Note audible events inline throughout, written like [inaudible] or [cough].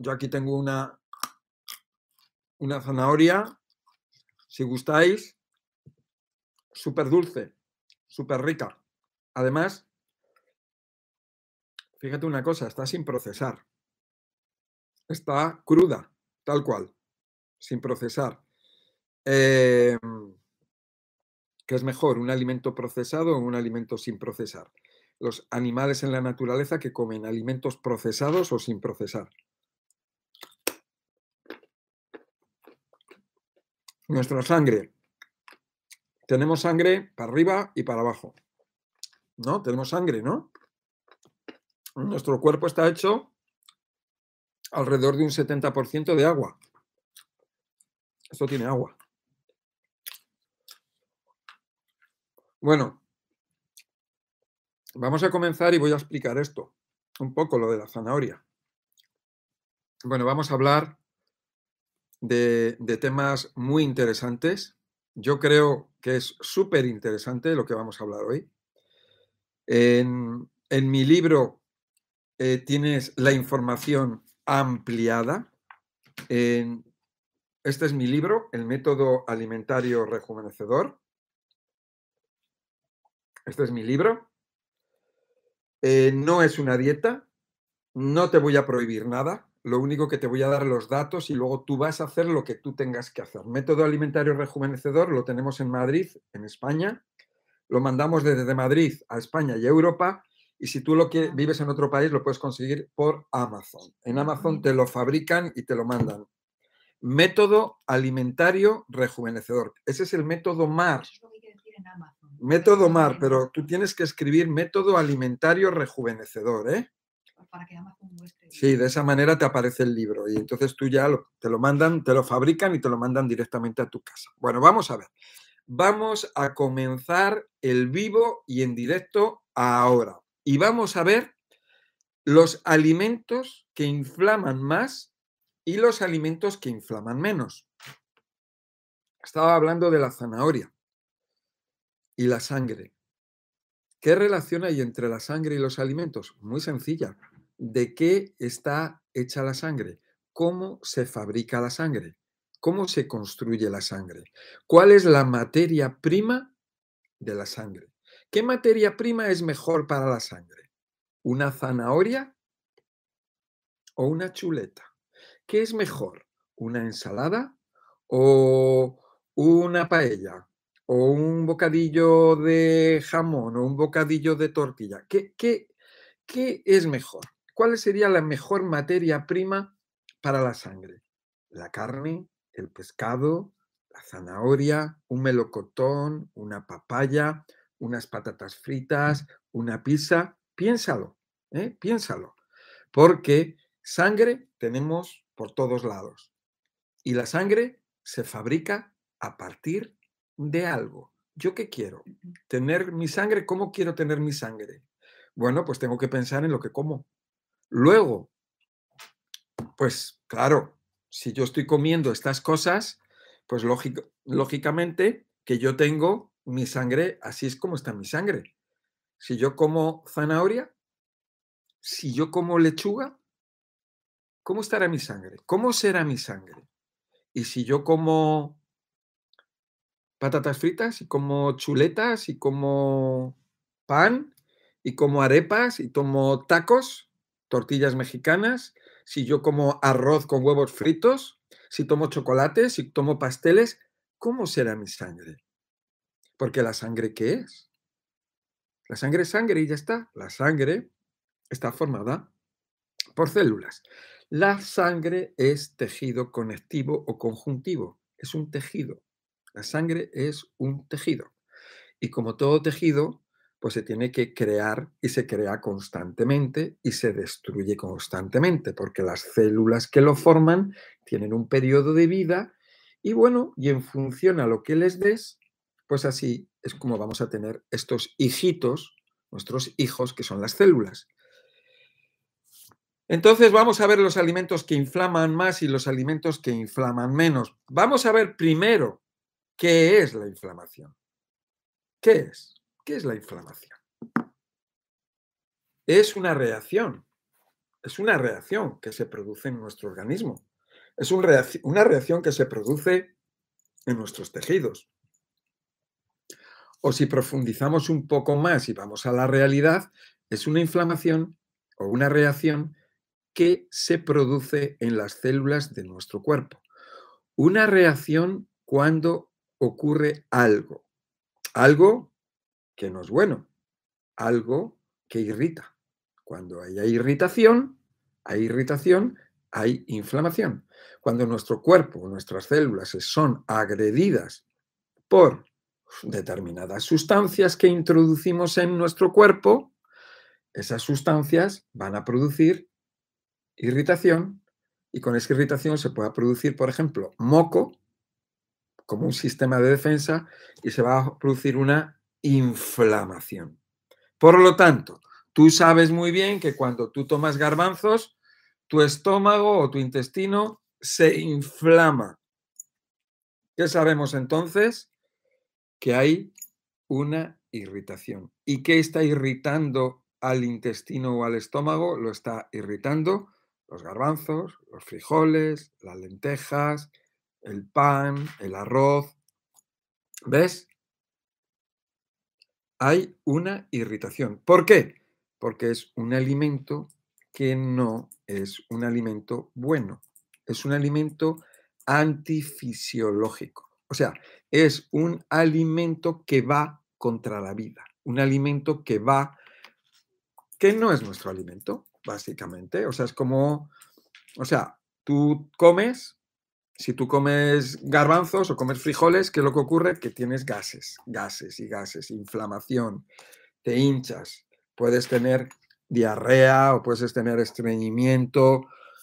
yo aquí tengo una, una zanahoria, si gustáis, súper dulce, súper rica. Además, fíjate una cosa, está sin procesar. Está cruda, tal cual, sin procesar. Em, ¿Qué es mejor, un alimento procesado o un alimento sin procesar? Los animales en la naturaleza que comen alimentos procesados o sin procesar. Nuestra sangre. Tenemos sangre para arriba y para abajo. ¿No? Tenemos sangre, ¿no? Nuestro cuerpo está hecho alrededor de un 70% de agua. Esto tiene agua. Bueno, vamos a comenzar y voy a explicar esto, un poco lo de la zanahoria. Bueno, vamos a hablar de, temas muy interesantes. Yo creo que es súper interesante lo que vamos a hablar hoy. En, mi libro eh, tienes la información ampliada. este es mi libro, El método alimentario rejuvenecedor. Este es mi libro. Eh, no es una dieta, no te voy a prohibir nada, lo único que te voy a dar los datos y luego tú vas a hacer lo que tú tengas que hacer. Método alimentario rejuvenecedor lo tenemos en Madrid, en España, lo mandamos desde Madrid a España y Europa y si tú lo que vives en otro país lo puedes conseguir por Amazon. En Amazon te lo fabrican y te lo mandan. Método alimentario rejuvenecedor. Ese es el método MAR. Método MAR, pero tú tienes que escribir método alimentario rejuvenecedor, ¿eh? Para que Amazon muestre. Sí, de esa manera te aparece el libro y entonces tú ya te lo mandan, te lo fabrican y te lo mandan directamente a tu casa. Bueno, vamos a ver. Vamos a comenzar el vivo y en directo ahora. Y vamos a ver los alimentos que inflaman más y los alimentos que inflaman menos. Estaba hablando de la zanahoria y la sangre. ¿Qué relación hay entre la sangre y los alimentos? Muy sencilla. ¿De qué está hecha la sangre? ¿Cómo se fabrica la sangre? ¿Cómo se construye la sangre? ¿Cuál es la materia prima de la sangre? ¿Qué materia prima es mejor para la sangre? ¿Una zanahoria o una chuleta? ¿Qué es mejor? ¿Una ensalada o una paella? o un bocadillo de jamón o un bocadillo de tortilla, ¿qué, qué, qué es mejor? ¿Cuál sería la mejor materia prima para la sangre? ¿La carne, el pescado, la zanahoria, un melocotón, una papaya, unas patatas fritas, una pizza? Piénsalo, ¿eh? piénsalo. Porque sangre tenemos por todos lados. Y la sangre se fabrica a partir de algo. ¿Yo qué quiero? ¿Tener mi sangre? ¿Cómo quiero tener mi sangre? Bueno, pues tengo que pensar en lo que como. Luego, pues claro, si yo estoy comiendo estas cosas, pues lógicamente que yo tengo mi sangre, así es como está mi sangre. Si yo como zanahoria, si yo como lechuga, ¿cómo estará mi sangre? ¿Cómo será mi sangre? Y si yo como patatas fritas y como chuletas y como pan y como arepas y tomo tacos, tortillas mexicanas, si yo como arroz con huevos fritos, si tomo chocolates, si tomo pasteles, ¿cómo será mi sangre? Porque la sangre, ¿qué es? La sangre es sangre y ya está. La sangre está formada por células. La sangre es tejido conectivo o conjuntivo. Es un tejido. La sangre es un tejido y como todo tejido, pues se tiene que crear y se crea constantemente y se destruye constantemente, porque las células que lo forman tienen un periodo de vida y bueno, y en función a lo que les des, pues así es como vamos a tener estos hijitos, nuestros hijos, que son las células. Entonces vamos a ver los alimentos que inflaman más y los alimentos que inflaman menos. Vamos a ver primero ¿Qué es la inflamación? ¿Qué es? ¿Qué es la inflamación? Es una reacción. es una reacción que se produce en nuestro organismo. Es una reacción que se produce en nuestros tejidos. O si profundizamos un poco más y vamos a la realidad, es una inflamación o una reacción que se produce en las células de nuestro cuerpo. Una reacción cuando ocurre algo. Algo que no es bueno. Algo que irrita. Cuando hay irritación, hay irritación, hay inflamación. Cuando nuestro cuerpo, nuestras células son agredidas por determinadas sustancias que introducimos en nuestro cuerpo, esas sustancias van a producir irritación y con esa irritación se puede producir, por ejemplo, moco como un sistema de defensa y se va a producir una inflamación. Por lo tanto, tú sabes muy bien que cuando tú tomas garbanzos, tu estómago o tu intestino se inflama. ¿Qué sabemos entonces? Que hay una irritación. ¿Y qué está irritando al intestino o al estómago? Lo está irritando los garbanzos, los frijoles, las lentejas, el pan, el arroz. ¿Ves? Hay una irritación. ¿Por qué? Porque es un alimento que no es un alimento bueno. Es un alimento antifisiológico. O sea, es un alimento que va contra la vida. Un alimento que va, que no es nuestro alimento básicamente. O sea, es como, o sea, tú comes, si tú comes garbanzos o comes frijoles, ¿qué es lo que ocurre? Que tienes gases, gases y gases, inflamación, te hinchas, puedes tener diarrea o puedes tener estreñimiento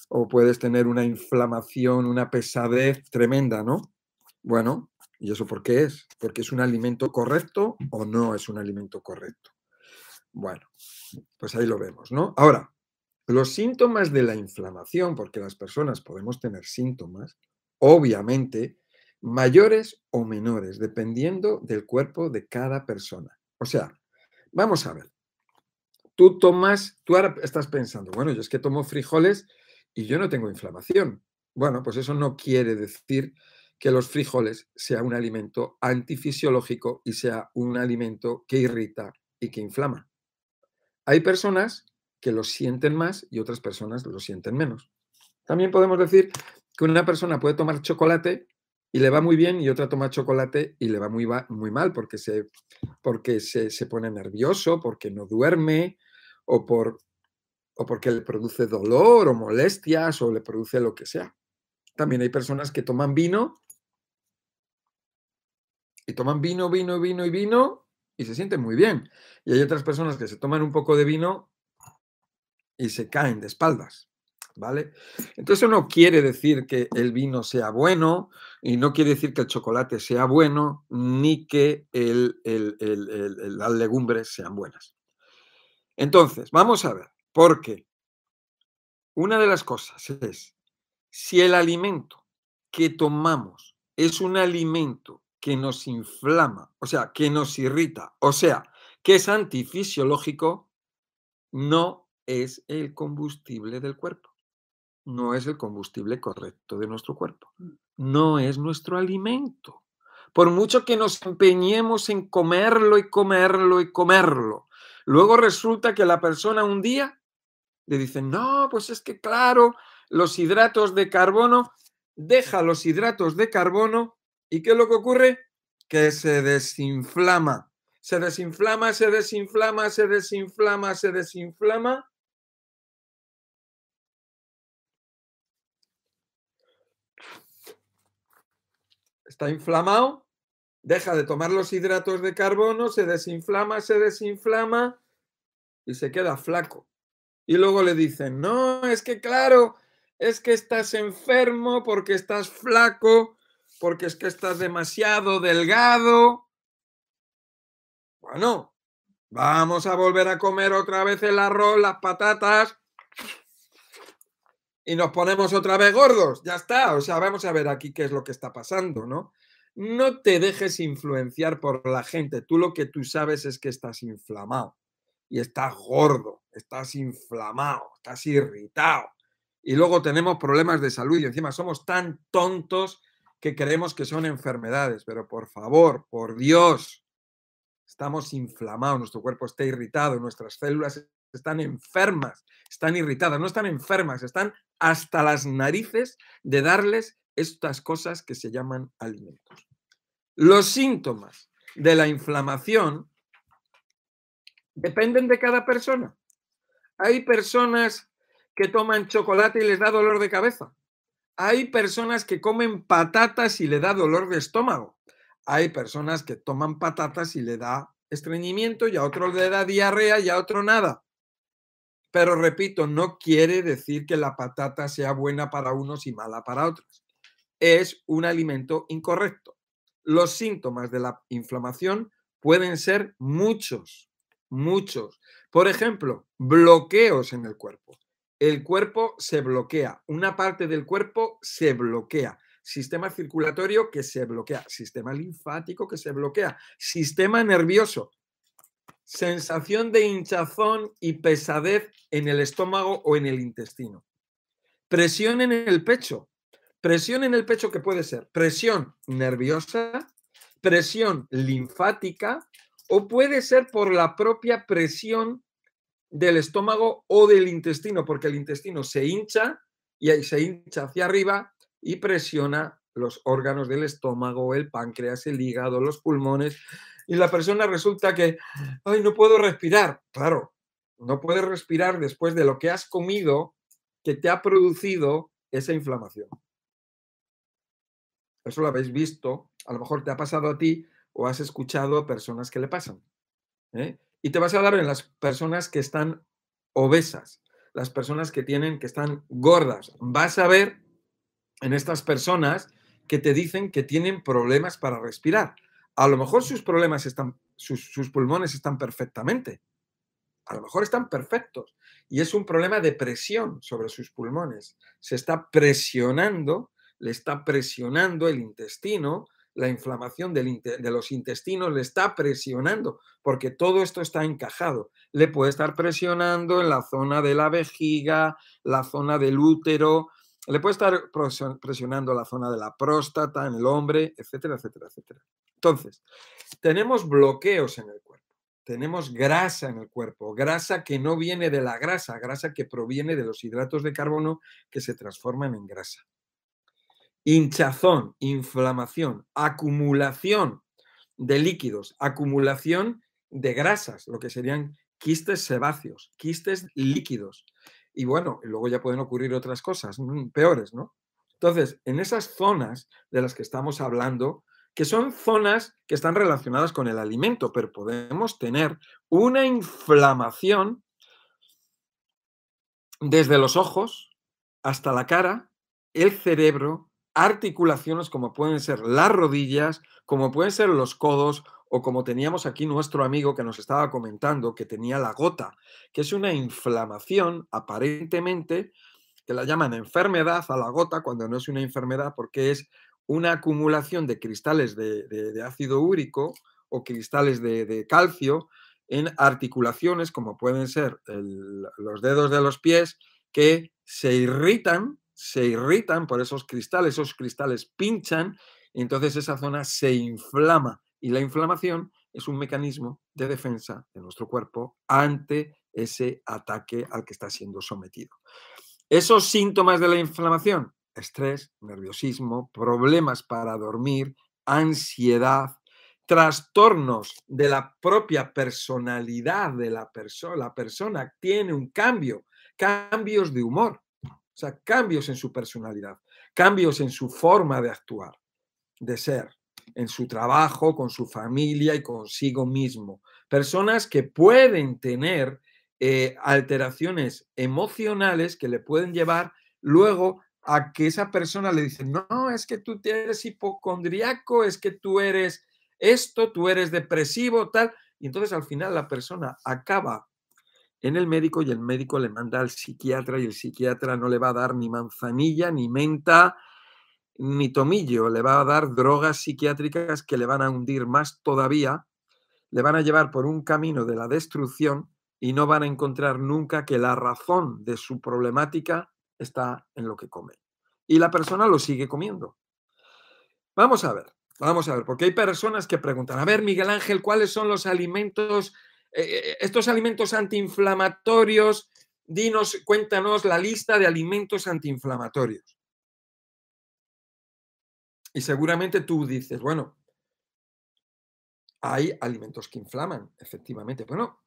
o puedes tener una inflamación, una pesadez tremenda, ¿no? Bueno, ¿y eso por qué es? ¿Porque es un alimento correcto o no es un alimento correcto? Bueno, pues ahí lo vemos, ¿no? Ahora, los síntomas de la inflamación, porque las personas podemos tener síntomas, obviamente, mayores o menores, dependiendo del cuerpo de cada persona. O sea, vamos a ver. Tú tomas, tú ahora estás pensando, bueno, yo es que tomo frijoles y yo no tengo inflamación. Bueno, pues eso no quiere decir que los frijoles sea un alimento antifisiológico y sea un alimento que irrita y que inflama. Hay personas que lo sienten más y otras personas lo sienten menos. También podemos decir que una persona puede tomar chocolate y le va muy bien y otra toma chocolate y le va muy, mal porque, se, porque se, se, pone nervioso, porque no duerme o, por, o porque le produce dolor o molestias o le produce lo que sea. También hay personas que toman vino y toman vino, vino, vino y vino y se sienten muy bien. Y hay otras personas que se toman un poco de vino y se caen de espaldas. ¿Vale? Entonces no quiere decir que el vino sea bueno y no quiere decir que el chocolate sea bueno ni que las legumbres sean buenas. Entonces, vamos a ver, porque una de las cosas es, si el alimento que tomamos es un alimento que nos inflama, o sea, que nos irrita, o sea, que es antifisiológico, no es el combustible del cuerpo. No es el combustible correcto de nuestro cuerpo. Mm. No es nuestro alimento. Por mucho que nos empeñemos en comerlo y comerlo y comerlo, luego resulta que la persona un día le dice, no, pues es que claro, los hidratos de carbono, deja los hidratos de carbono y ¿qué es lo que ocurre? Que se desinflama. Se desinflama, se desinflama, se desinflama, se desinflama está inflamado, deja de tomar los hidratos de carbono, se desinflama, se desinflama y se queda flaco. Y luego le dicen, no, es que claro, es que estás enfermo porque estás flaco, porque es que estás demasiado delgado. Bueno, vamos a volver a comer otra vez el arroz, las patatas y nos ponemos otra vez gordos. Ya está. O sea, vamos a ver aquí qué es lo que está pasando, ¿no? No te dejes influenciar por la gente. Tú lo que tú sabes es que estás inflamado y estás gordo. estás inflamado, estás irritado. Y luego tenemos problemas de salud y encima somos tan tontos que creemos que son enfermedades. Pero por favor, por Dios, estamos inflamados, nuestro cuerpo está irritado, nuestras células están enfermas, están irritadas, no están enfermas, están hasta las narices de darles estas cosas que se llaman alimentos. Los síntomas de la inflamación dependen de cada persona. Hay personas que toman chocolate y les da dolor de cabeza. Hay personas que comen patatas y le da dolor de estómago. Hay personas que toman patatas y le da estreñimiento y a otro le da diarrea y a otro nada. Pero repito, no quiere decir que la patata sea buena para unos y mala para otros. Es un alimento incorrecto. Los síntomas de la inflamación pueden ser muchos, muchos. Por ejemplo, bloqueos en el cuerpo. El cuerpo se bloquea, una parte del cuerpo se bloquea. Sistema circulatorio que se bloquea, sistema linfático que se bloquea, sistema nervioso sensación de hinchazón y pesadez en el estómago o en el intestino. Presión en el pecho. Presión en el pecho que puede ser presión nerviosa, presión linfática o puede ser por la propia presión del estómago o del intestino, porque el intestino se hincha y ahí se hincha hacia arriba y presiona los órganos del estómago, el páncreas, el hígado, los pulmones y la persona resulta que, ay, no puedo respirar. Claro, no puedes respirar después de lo que has comido que te ha producido esa inflamación. Eso lo habéis visto, a lo mejor te ha pasado a ti o has escuchado a personas que le pasan. ¿eh? Y te vas a dar en las personas que están obesas, las personas que tienen, que están gordas. Vas a ver en estas personas que te dicen que tienen problemas para respirar. A lo mejor sus problemas están, sus, pulmones están perfectamente. A lo mejor están perfectos. Y es un problema de presión sobre sus pulmones. Se está presionando, le está presionando el intestino, la inflamación de los intestinos le está presionando, porque todo esto está encajado. Le puede estar presionando en la zona de la vejiga, la zona del útero, le puede estar presionando la zona de la próstata en el hombre, etcétera, etcétera, etcétera. Entonces, tenemos bloqueos en el cuerpo, tenemos grasa en el cuerpo, grasa que no viene de la grasa, grasa que proviene de los hidratos de carbono que se transforman en grasa. Hinchazón, inflamación, acumulación de líquidos, acumulación de grasas, lo que serían quistes sebáceos, quistes líquidos. Y bueno, luego ya pueden ocurrir otras cosas mm, peores, ¿no? Entonces, en esas zonas de las que estamos hablando, que son zonas que están relacionadas con el alimento, pero podemos tener una inflamación desde los ojos hasta la cara, el cerebro, articulaciones como pueden ser las rodillas, como pueden ser los codos o como teníamos aquí nuestro amigo que nos estaba comentando que tenía la gota, que es una inflamación aparentemente que la llaman enfermedad a la gota cuando no es una enfermedad porque es una acumulación de cristales de, ácido úrico o cristales de, calcio en articulaciones como pueden ser los dedos de los pies que se irritan, se irritan por esos cristales, esos cristales pinchan y entonces esa zona se inflama y la inflamación es un mecanismo de defensa de nuestro cuerpo ante ese ataque al que está siendo sometido. Esos síntomas de la inflamación, estrés, nerviosismo, problemas para dormir, ansiedad, trastornos de la propia personalidad de la persona. La persona tiene un cambio, cambios de humor, o sea, cambios en su personalidad, cambios en su forma de actuar, de ser, en su trabajo, con su familia y consigo mismo. Personas que pueden tener eh, alteraciones emocionales que le pueden llevar luego a que esa persona le dice, no, es que tú eres hipocondriaco, es que tú eres esto, tú eres depresivo, tal. Y entonces al final la persona acaba en el médico y el médico le manda al psiquiatra y el psiquiatra no le va a dar ni manzanilla, ni menta, ni tomillo, le va a dar drogas psiquiátricas que le van a hundir más todavía, le van a llevar por un camino de la destrucción y no van a encontrar nunca que la razón de su problemática está en lo que come. Y la persona lo sigue comiendo. Vamos a ver, vamos a ver, porque hay personas que preguntan, a ver, Miguel Ángel, ¿cuáles son los alimentos, eh, eh, estos alimentos antiinflamatorios? Dinos, cuéntanos la lista de alimentos antiinflamatorios. Y seguramente tú dices, bueno, hay alimentos que inflaman, efectivamente. Bueno,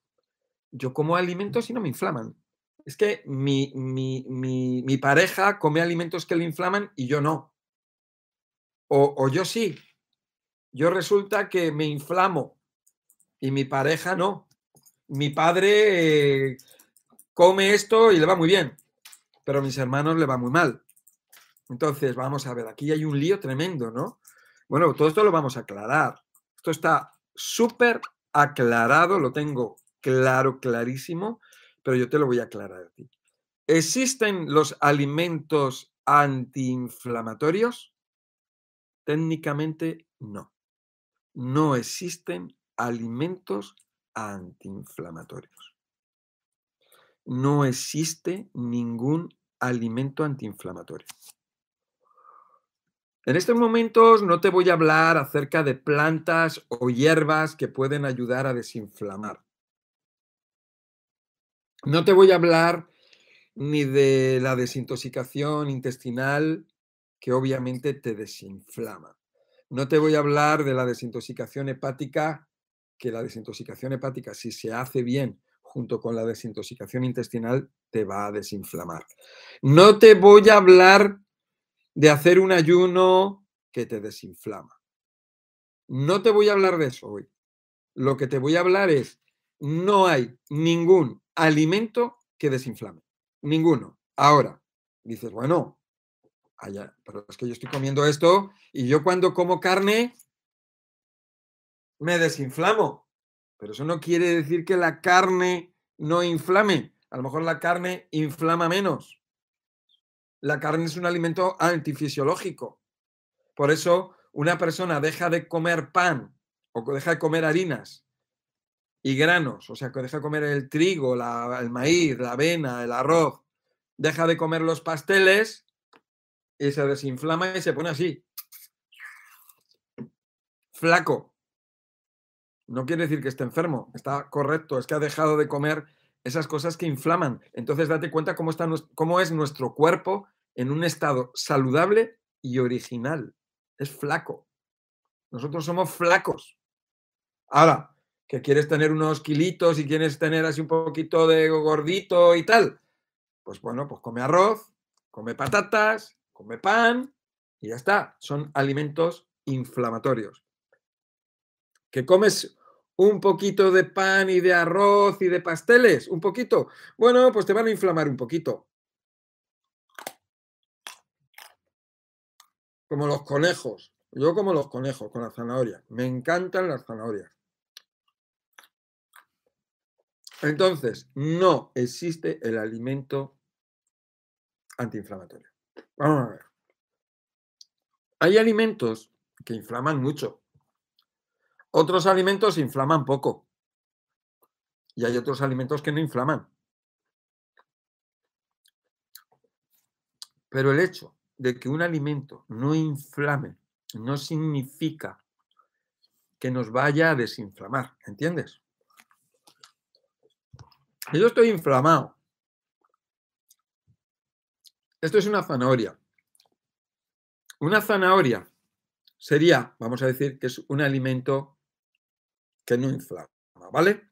yo como alimentos y no me inflaman. Es que mi, mi, pareja come alimentos que le inflaman y yo no. O, yo sí. Yo resulta que me inflamo y mi pareja no. Mi padre come esto y le va muy bien, pero a mis hermanos le va muy mal. Entonces, vamos a ver, aquí hay un lío tremendo, ¿no? Bueno, todo esto lo vamos a aclarar. Esto está súper aclarado, lo tengo claro, clarísimo, pero yo te lo voy a aclarar a ti. ¿Existen los alimentos antiinflamatorios? Técnicamente no. No existen alimentos antiinflamatorios. No existe ningún alimento antiinflamatorio. En estos momentos no te voy a hablar acerca de plantas o hierbas que pueden ayudar a desinflamar. No te voy a hablar ni de la desintoxicación intestinal, que obviamente te desinflama. No te voy a hablar de la desintoxicación hepática, que la desintoxicación hepática, si se hace bien junto con la desintoxicación intestinal, te va a desinflamar. No te voy a hablar de hacer un ayuno que te desinflama. No te voy a hablar de eso hoy. Lo que te voy a hablar es, no hay ningún alimento que desinflame. Ninguno. Ahora, dices, bueno, pero es que yo estoy comiendo esto y yo cuando como carne me desinflamo. Pero eso no quiere decir que la carne no inflame. A lo mejor la carne inflama menos la carne es un alimento antifisiológico. Por eso una persona deja de comer pan o deja de comer harinas y granos, o sea, que deja de comer el trigo, el maíz, la avena, el arroz, deja de comer los pasteles y se desinflama y se pone así. Flaco. No quiere decir que esté enfermo, está correcto, es que ha dejado de comer esas cosas que inflaman. Entonces date cuenta cómo, está, cómo es nuestro cuerpo en un estado saludable y original. Es flaco. Nosotros somos flacos. Ahora, que quieres tener unos kilitos y quieres tener así un poquito de gordito y tal, pues bueno, pues come arroz, come patatas, come pan y ya está. Son alimentos inflamatorios. Que comes un poquito de pan y de arroz y de pasteles, un poquito. Bueno, pues te van a inflamar un poquito. Como los conejos. Yo como los conejos con la zanahoria. Me encantan las zanahorias. Entonces, no existe el alimento antiinflamatorio. Vamos a ver. Hay alimentos que inflaman mucho. Otros alimentos inflaman poco. Y hay otros alimentos que no inflaman. Pero el hecho de que un alimento no inflame no significa que nos vaya a desinflamar, ¿entiendes? Yo estoy inflamado. Esto es una zanahoria. Una zanahoria sería, vamos a decir, que es un alimento que no inflama, ¿vale?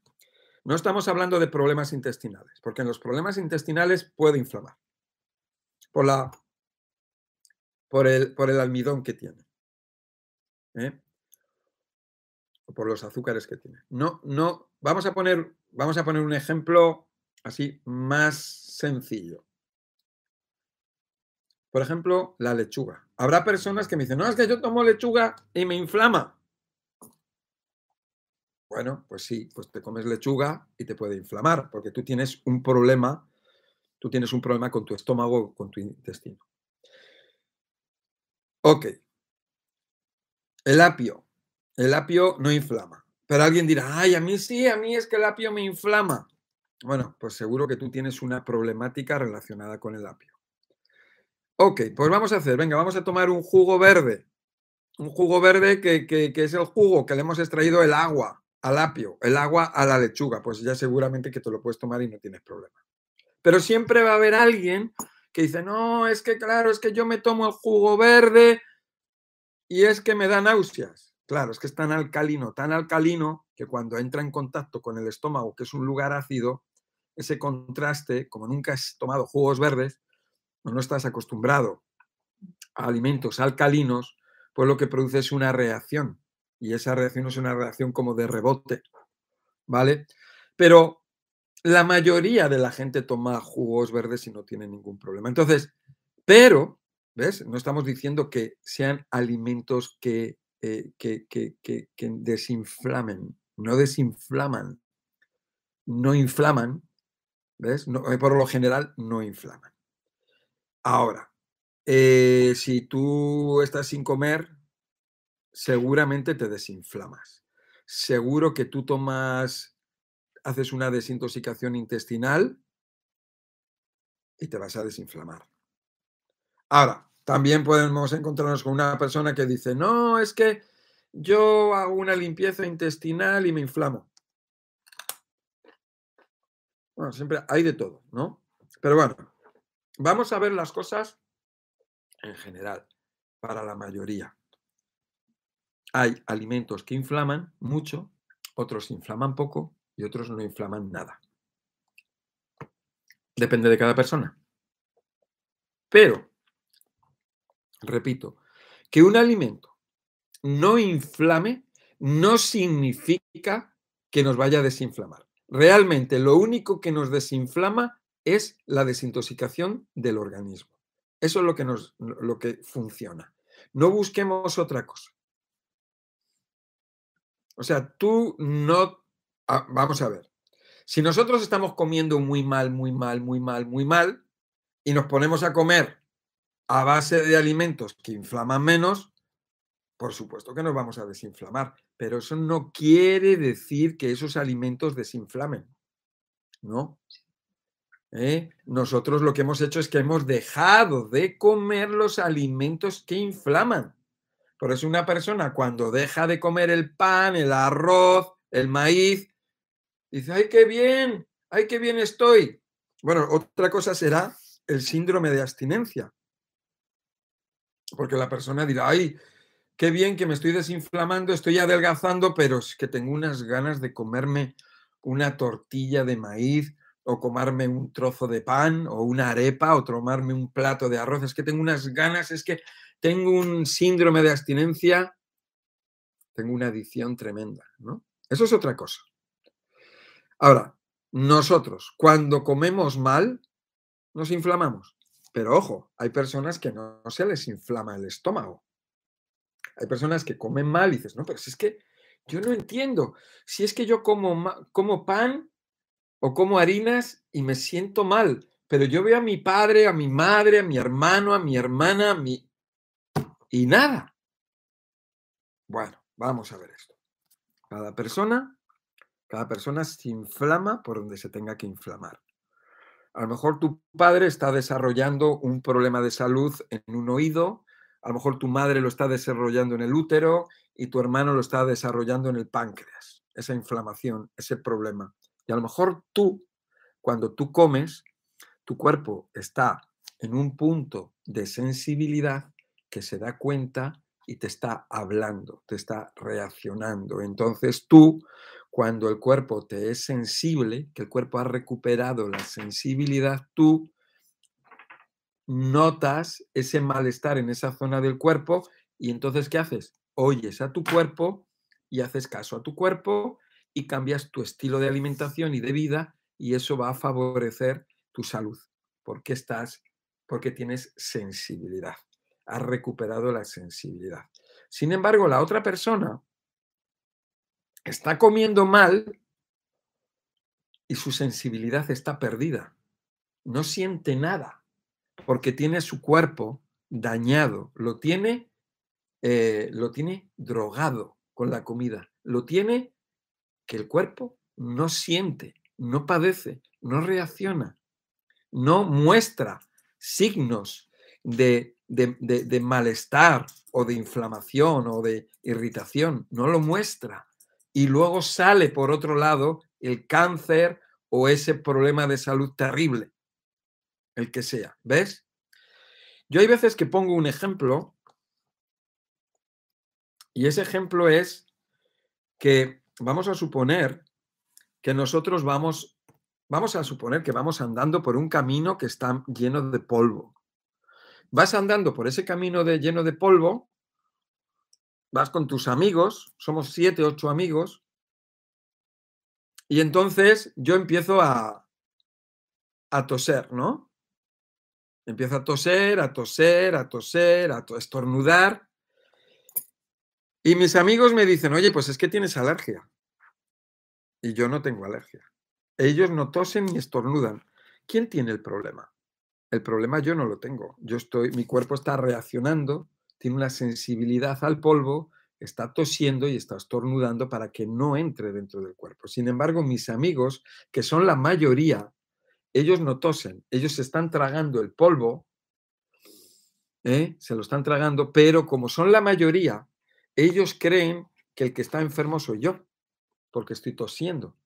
No estamos hablando de problemas intestinales, porque en los problemas intestinales puede inflamar por, la, por, el, por el almidón que tiene. ¿eh? O por los azúcares que tiene. No, no, vamos a poner, vamos a poner un ejemplo así más sencillo. Por ejemplo, la lechuga. Habrá personas que me dicen, no, es que yo tomo lechuga y me inflama. Bueno, pues sí, pues te comes lechuga y te puede inflamar, porque tú tienes un problema, tú tienes un problema con tu estómago, con tu intestino. Ok. El apio. El apio no inflama. Pero alguien dirá, ay, a mí sí, a mí es que el apio me inflama. Bueno, pues seguro que tú tienes una problemática relacionada con el apio. Ok, pues vamos a hacer, venga, vamos a tomar un jugo verde. Un jugo verde que, que, es el jugo que le hemos extraído el agua al apio, el agua a la lechuga. Pues ya seguramente que te lo puedes tomar y no tienes problema. Pero siempre va a haber alguien que dice, no, es que claro, es que yo me tomo el jugo verde y es que me da náuseas. Claro, es que es tan alcalino, tan alcalino, que cuando entra en contacto con el estómago, que es un lugar ácido, ese contraste, como nunca has tomado jugos verdes, o no estás acostumbrado a alimentos alcalinos, pues lo que produce es una reacción. Y esa reacción es una reacción como de rebote, ¿vale? Pero la mayoría de la gente toma jugos verdes y no tiene ningún problema. Entonces, pero, ¿ves? No estamos diciendo que sean alimentos que eh, que, desinflamen, no desinflaman, no inflaman, ¿ves? Eh, por lo general no inflaman. Ahora, eh, si tú estás sin comer, seguramente te desinflamas. Seguro que tú tomas, haces una desintoxicación intestinal y te vas a desinflamar. Ahora, también podemos encontrarnos con una persona que dice, no, es que yo hago una limpieza intestinal y me inflamo. Bueno, siempre hay de todo, ¿no? Pero bueno, vamos a ver las cosas en general, para la mayoría. Hay alimentos que inflaman mucho, otros inflaman poco y otros no inflaman nada. Depende de cada persona. Pero repito, que un alimento no inflame no significa que nos vaya a desinflamar. Realmente lo único que nos desinflama es la desintoxicación del organismo. Eso es lo que, nos, lo que funciona. No busquemos otra cosa. O sea, tú no... Ah, vamos a ver. Si nosotros estamos comiendo muy mal, muy mal, muy mal, muy mal, y nos ponemos a comer a base de alimentos que inflaman menos, por supuesto que nos vamos a desinflamar, pero eso no quiere decir que esos alimentos desinflamen, ¿no? ¿Eh? Nosotros lo que hemos hecho es que hemos dejado de comer los alimentos que inflaman. Por eso una persona cuando deja de comer el pan, el arroz, el maíz, dice, ay, qué bien, ay, qué bien estoy. Bueno, otra cosa será el síndrome de abstinencia, porque la persona dirá, ay, qué bien que me estoy desinflamando, estoy adelgazando, pero es que tengo unas ganas de comerme una tortilla de maíz o comerme un trozo de pan o una arepa o tomarme un plato de arroz. Es que tengo unas ganas, es que tengo un síndrome de abstinencia, tengo una adicción tremenda, ¿no? Eso es otra cosa. Ahora, nosotros, cuando comemos mal, nos inflamamos. Pero ojo, hay personas que no, se les inflama el estómago. Hay personas que comen mal y dices, no, pero si es que yo no entiendo. Si es que yo como, como pan o como harinas y me siento mal, pero yo veo a mi padre, a mi madre, a mi hermano, a mi hermana, a mi... y nada. Bueno, vamos a ver esto. Cada persona, cada persona se inflama por donde se tenga que inflamar. A lo mejor tu padre está desarrollando un problema de salud en un oído, a lo mejor tu madre lo está desarrollando en el útero y tu hermano lo está desarrollando en el páncreas, esa inflamación, ese problema. Y a lo mejor tú, cuando tú comes, tu cuerpo está en un punto de sensibilidad que se da cuenta y te está hablando, te está reaccionando. Entonces tú cuando el cuerpo te es sensible, que el cuerpo ha recuperado la sensibilidad, tú notas ese malestar en esa zona del cuerpo y entonces ¿qué haces? Oyes a tu cuerpo y haces caso a tu cuerpo y cambias tu estilo de alimentación y de vida y eso va a favorecer tu salud porque estás porque tienes sensibilidad. Has recuperado la sensibilidad. Sin embargo, la otra persona está comiendo mal y su sensibilidad está perdida. No siente nada porque tiene su cuerpo dañado, lo tiene, eh, lo tiene drogado con la comida, lo tiene que el cuerpo no siente, no padece, no reacciona, no muestra signos de, de, malestar o de inflamación o de irritación, no lo muestra. Y luego sale por otro lado el cáncer o ese problema de salud terrible, el que sea. ¿Ves? Yo hay veces que pongo un ejemplo y ese ejemplo es que vamos a suponer que nosotros vamos, vamos a suponer que vamos andando por un camino que está lleno de polvo. Vas andando por ese camino de, lleno de polvo, vas con tus amigos, somos siete, ocho amigos, y entonces yo empiezo a, a toser, ¿no? Empiezo a toser, a toser, a toser, a estornudar. Y mis amigos me dicen, oye, pues es que tienes alergia. Y yo no tengo alergia. Ellos no tosen ni estornudan. ¿Quién tiene el problema? El problema yo no lo tengo. Yo estoy, mi cuerpo está reaccionando, tiene una sensibilidad al polvo, está tosiendo y está estornudando para que no entre dentro del cuerpo. Sin embargo, mis amigos, que son la mayoría, ellos no tosen, ellos están tragando el polvo, ¿eh? se lo están tragando, pero como son la mayoría, ellos creen que el que está enfermo soy yo, porque estoy tosiendo.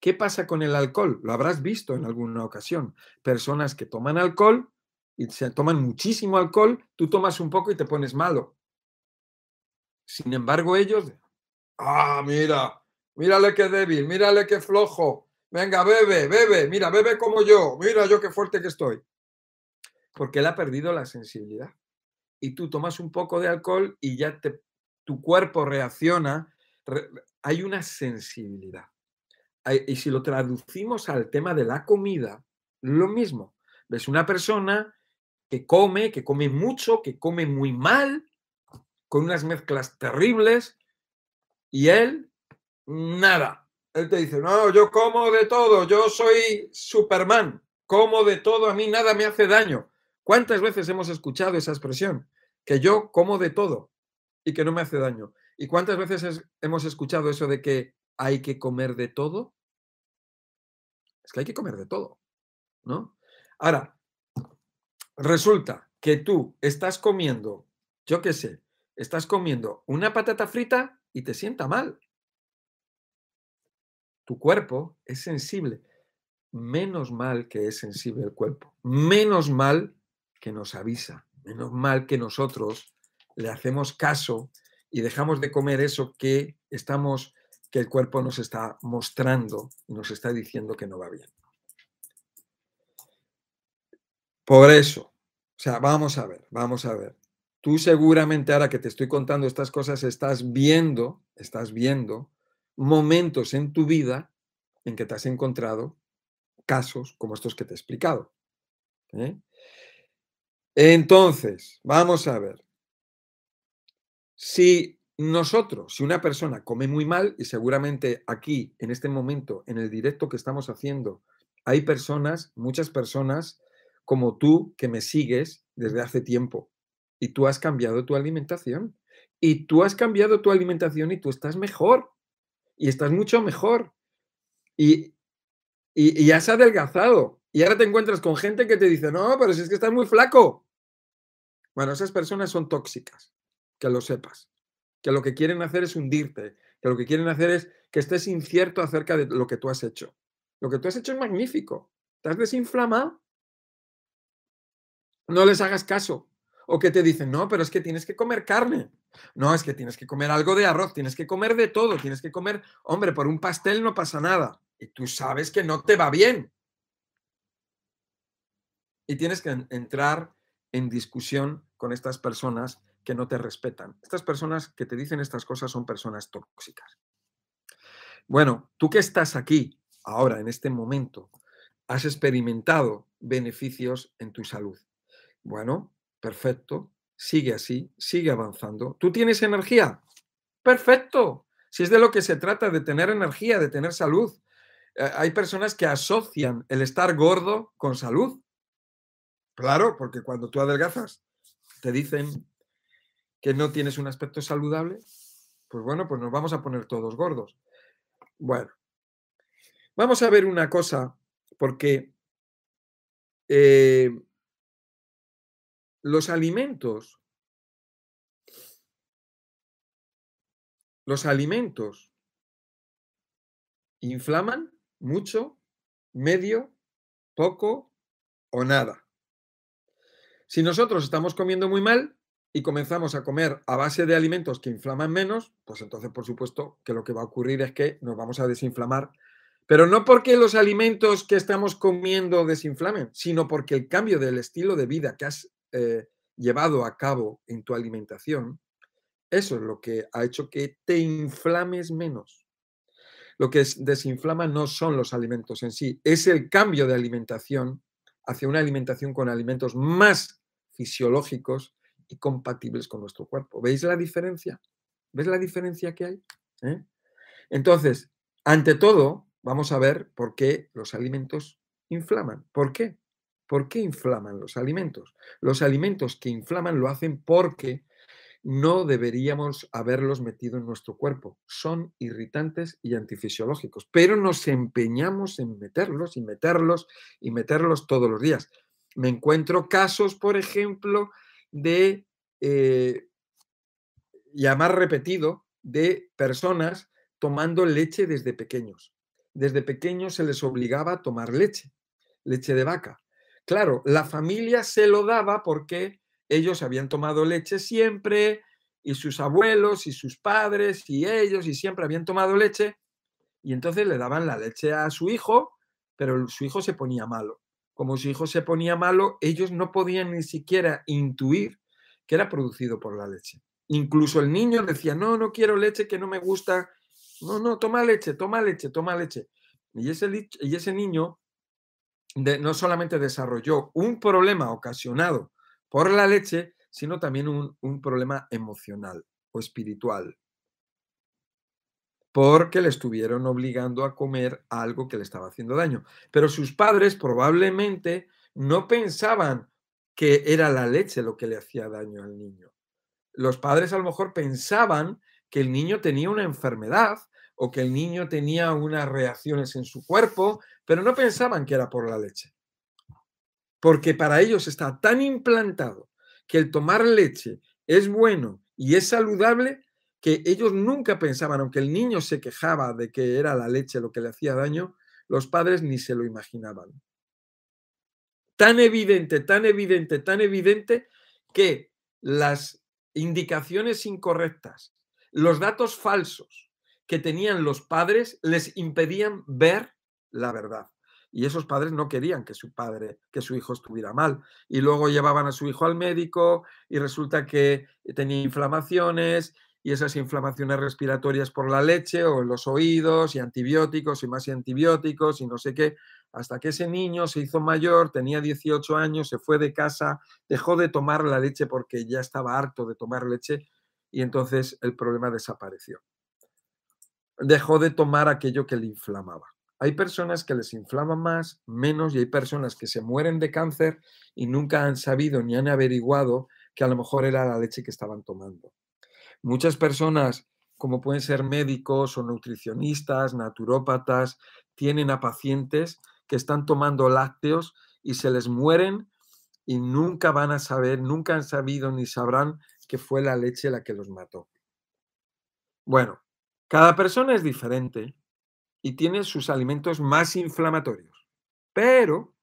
¿Qué pasa con el alcohol? Lo habrás visto en alguna ocasión. Personas que toman alcohol y se toman muchísimo alcohol, tú tomas un poco y te pones malo. Sin embargo, ellos, ah, mira, mírale qué débil, mírale qué flojo. Venga, bebe, bebe, mira, bebe como yo, mira yo qué fuerte que estoy. Porque él ha perdido la sensibilidad. Y tú tomas un poco de alcohol y ya te tu cuerpo reacciona, hay una sensibilidad. Y si lo traducimos al tema de la comida, lo mismo. Ves una persona que come, que come mucho, que come muy mal, con unas mezclas terribles, y él, nada. Él te dice, no, yo como de todo, yo soy Superman, como de todo, a mí nada me hace daño. ¿Cuántas veces hemos escuchado esa expresión? Que yo como de todo y que no me hace daño. ¿Y cuántas veces hemos escuchado eso de que hay que comer de todo? Es que hay que comer de todo, ¿no? Ahora, resulta que tú estás comiendo, yo qué sé, estás comiendo una patata frita y te sienta mal. Tu cuerpo es sensible. Menos mal que es sensible el cuerpo. Menos mal que nos avisa. Menos mal que nosotros le hacemos caso y dejamos de comer eso que estamos, que el cuerpo nos está mostrando y nos está diciendo que no va bien. Por eso, o sea, vamos a ver, vamos a ver. Tú seguramente ahora que te estoy contando estas cosas estás viendo, estás viendo momentos en tu vida en que te has encontrado casos como estos que te he explicado. ¿eh? Entonces, vamos a ver. Si nosotros, si una persona come muy mal, y seguramente aquí, en este momento, en el directo que estamos haciendo, hay personas, muchas personas como tú que me sigues desde hace tiempo y tú has cambiado tu alimentación y tú has cambiado tu alimentación y tú estás mejor y estás mucho mejor y, y, has adelgazado y ahora te encuentras con gente que te dice, no, pero si es que estás muy flaco. Bueno, esas personas son tóxicas que lo sepas. Que lo que quieren hacer es hundirte, que lo que quieren hacer es que estés incierto acerca de lo que tú has hecho. Lo que tú has hecho es magnífico. ¿Te has desinflamado? No les hagas caso. O que te dicen, no, pero es que tienes que comer carne. No, es que tienes que comer algo de arroz, tienes que comer de todo, tienes que comer, hombre, por un pastel no pasa nada. Y tú sabes que no te va bien. Y tienes que entrar en discusión con estas personas que no te respetan. Estas personas que te dicen estas cosas son personas tóxicas. Bueno, tú que estás aquí, ahora, en este momento, has experimentado beneficios en tu salud. Bueno, perfecto, sigue así, sigue avanzando. ¿Tú tienes energía? Perfecto. Si es de lo que se trata, de tener energía, de tener salud. Eh, hay personas que asocian el estar gordo con salud. Claro, porque cuando tú adelgazas, te dicen que no tienes un aspecto saludable, pues bueno, pues nos vamos a poner todos gordos. Bueno, vamos a ver una cosa Porque eh, los alimentos, los alimentos inflaman mucho, medio, poco o nada. Si nosotros estamos comiendo muy mal y comenzamos a comer a base de alimentos que inflaman menos, pues entonces por supuesto que lo que va a ocurrir es que nos vamos a desinflamar pero no porque los alimentos que estamos comiendo desinflamen, sino porque el cambio del estilo de vida que has eh, llevado a cabo en tu alimentación, eso es lo que ha hecho que te inflames menos. Lo que desinflama no son los alimentos en sí, es el cambio de alimentación hacia una alimentación con alimentos más fisiológicos y compatibles con nuestro cuerpo. ¿Veis la diferencia? ¿Ves la diferencia que hay? ¿Eh? Entonces, ante todo, vamos a ver por qué los alimentos inflaman. ¿Por qué? ¿Por qué inflaman los alimentos? Los alimentos que inflaman lo hacen porque no deberíamos haberlos metido en nuestro cuerpo. Son irritantes y antifisiológicos, pero nos empeñamos en meterlos y meterlos y meterlos todos los días. Me encuentro casos, por ejemplo, de eh, llamar repetido de personas tomando leche desde pequeños desde pequeños se les obligaba a tomar leche, leche de vaca. Claro, la familia se lo daba porque ellos habían tomado leche siempre y sus abuelos y sus padres y ellos y siempre habían tomado leche y entonces le daban la leche a su hijo, pero su hijo se ponía malo. Como su hijo se ponía malo, ellos no podían ni siquiera intuir que era producido por la leche. Incluso el niño decía, no, no quiero leche que no me gusta no, no, toma leche, toma leche, toma leche. Y ese, y ese niño no solamente desarrolló un problema ocasionado por la leche, sino también un, un problema emocional o espiritual. Porque le estuvieron obligando a comer algo que le estaba haciendo daño. Pero sus padres probablemente no pensaban que era la leche lo que le hacía daño al niño. Los padres a lo mejor pensaban que el niño tenía una enfermedad o que el niño tenía unas reacciones en su cuerpo, pero no pensaban que era por la leche. Porque para ellos está tan implantado que el tomar leche es bueno y es saludable que ellos nunca pensaban, aunque el niño se quejaba de que era la leche lo que le hacía daño, los padres ni se lo imaginaban. Tan evidente, tan evidente, tan evidente que las indicaciones incorrectas, los datos falsos que tenían los padres les impedían ver la verdad. Y esos padres no querían que su padre, que su hijo estuviera mal. Y luego llevaban a su hijo al médico y resulta que tenía inflamaciones y esas inflamaciones respiratorias por la leche o en los oídos y antibióticos y más antibióticos y no sé qué, hasta que ese niño se hizo mayor, tenía 18 años, se fue de casa, dejó de tomar la leche porque ya estaba harto de tomar leche y entonces el problema desapareció. Dejó de tomar aquello que le inflamaba. Hay personas que les inflama más, menos, y hay personas que se mueren de cáncer y nunca han sabido ni han averiguado que a lo mejor era la leche que estaban tomando. Muchas personas, como pueden ser médicos o nutricionistas, naturópatas, tienen a pacientes que están tomando lácteos y se les mueren y nunca van a saber, nunca han sabido ni sabrán que fue la leche la que los mató. Bueno, cada persona es diferente y tiene sus alimentos más inflamatorios. Pero,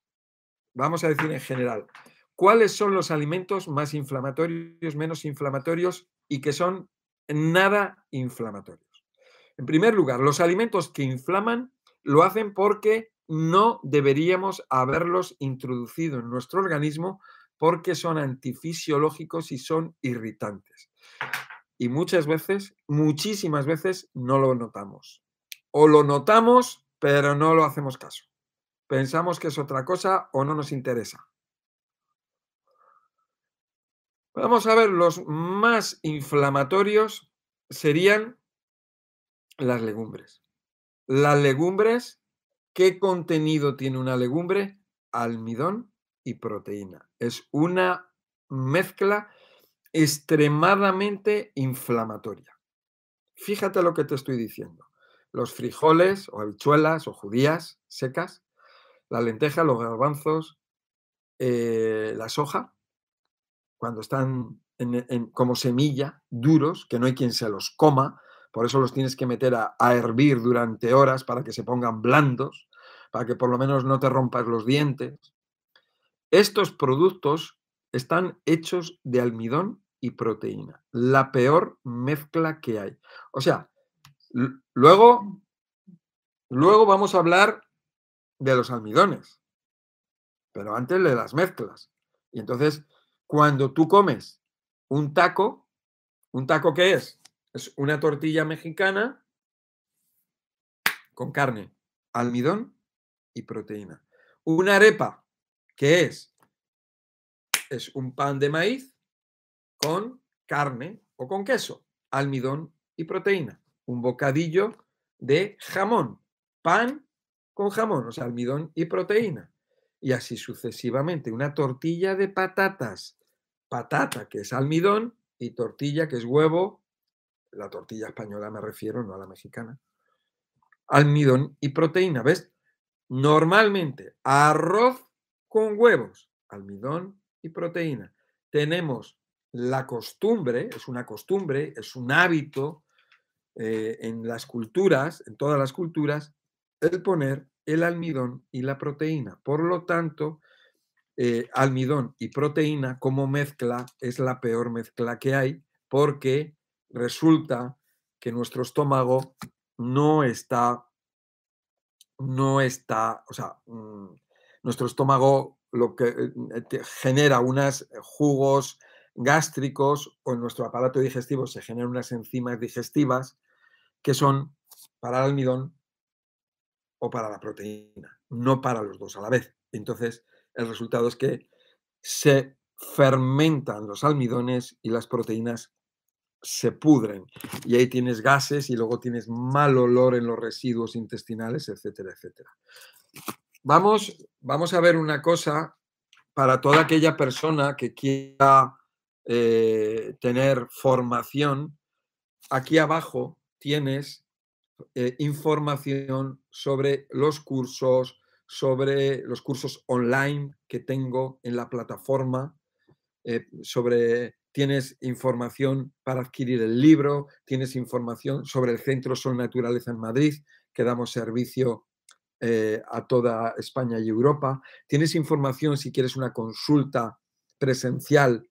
vamos a decir en general, ¿cuáles son los alimentos más inflamatorios, menos inflamatorios y que son nada inflamatorios? En primer lugar, los alimentos que inflaman lo hacen porque no deberíamos haberlos introducido en nuestro organismo porque son antifisiológicos y son irritantes. Y muchas veces, muchísimas veces, no lo notamos. O lo notamos, pero no lo hacemos caso. Pensamos que es otra cosa o no nos interesa. Vamos a ver, los más inflamatorios serían las legumbres. Las legumbres, ¿qué contenido tiene una legumbre? Almidón y proteína. Es una mezcla extremadamente inflamatoria. Fíjate lo que te estoy diciendo. Los frijoles o habichuelas o judías secas la lenteja, los garbanzos, eh, la soja, cuando están como semilla, duros, que no hay quien se los coma, por eso los tienes que meter a, hervir durante horas para que se pongan blandos, para que por lo menos no te rompas los dientes. Estos productos están hechos de almidón y proteína, la peor mezcla que hay. O sea, luego, luego vamos a hablar de los almidones, pero antes de las mezclas. Y entonces, cuando tú comes un taco, ¿un taco qué es? Es una tortilla mexicana con carne, almidón y proteína. Una arepa, ¿qué es? Es un pan de maíz con carne o con queso, almidón y proteína. Un bocadillo de jamón, pan con jamón, o sea, almidón y proteína. Y así sucesivamente. Una tortilla de patatas, patata, que es almidón, y tortilla, que es huevo, la tortilla española me refiero, no a la mexicana, almidón y proteína, ¿ves? Normalmente, arroz con huevos, almidón y proteína. Tenemos la costumbre, es una costumbre, es un hábito eh, en las culturas, en todas las culturas, el poner el almidón y la proteína. Por lo tanto, eh, almidón y proteína como mezcla es la peor mezcla que hay porque resulta que nuestro estómago no está, no está, o sea, mm, nuestro estómago lo que eh, genera unos jugos gástricos o en nuestro aparato digestivo se generan unas enzimas digestivas que son para el almidón o para la proteína, no para los dos a la vez. Entonces, el resultado es que se fermentan los almidones y las proteínas se pudren. Y ahí tienes gases y luego tienes mal olor en los residuos intestinales, etcétera, etcétera. Vamos, vamos a ver una cosa para toda aquella persona que quiera eh, tener formación. Aquí abajo tienes eh, información sobre los cursos, sobre los cursos online que tengo en la plataforma, eh, sobre tienes información para adquirir el libro, tienes información sobre el Centro Sol Naturaleza en Madrid, que damos servicio eh, a toda España y Europa. Tienes información si quieres una consulta presencial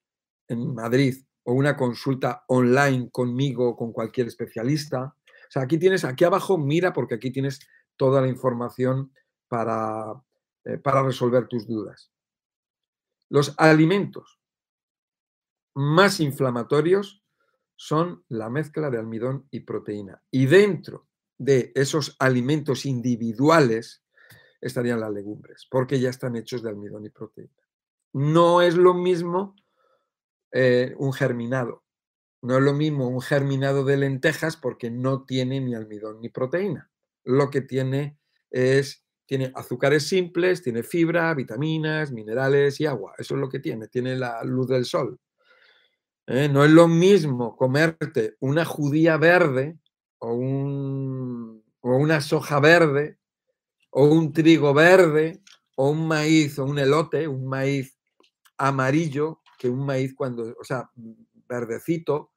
en Madrid o una consulta online conmigo o con cualquier especialista. O sea, aquí tienes, aquí abajo, mira, porque aquí tienes toda la información para, eh, para resolver tus dudas. Los alimentos más inflamatorios son la mezcla de almidón y proteína. Y dentro de esos alimentos individuales estarían las legumbres, porque ya están hechos de almidón y proteína. No es lo mismo eh, un germinado. No es lo mismo un germinado de lentejas porque no tiene ni almidón ni proteína. Lo que tiene es tiene azúcares simples, tiene fibra, vitaminas, minerales y agua. Eso es lo que tiene, tiene la luz del sol. ¿eh? No es lo mismo comerte una judía verde o, un, o una soja verde o un trigo verde o un maíz o un elote, un maíz amarillo, que un maíz cuando, o sea, verdecito,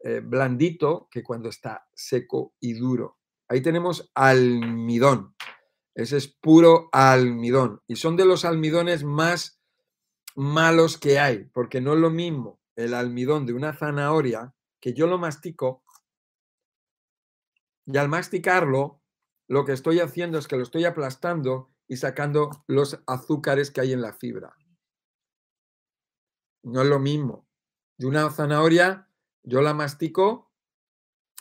eh, blandito, que cuando está seco y duro. Ahí tenemos almidón. Ese es puro almidón. Y son de los almidones más malos que hay, porque no es lo mismo el almidón de una zanahoria, que yo lo mastico, y al masticarlo, lo que estoy haciendo es que lo estoy aplastando y sacando los azúcares que hay en la fibra. No es lo mismo. De una zanahoria, yo la mastico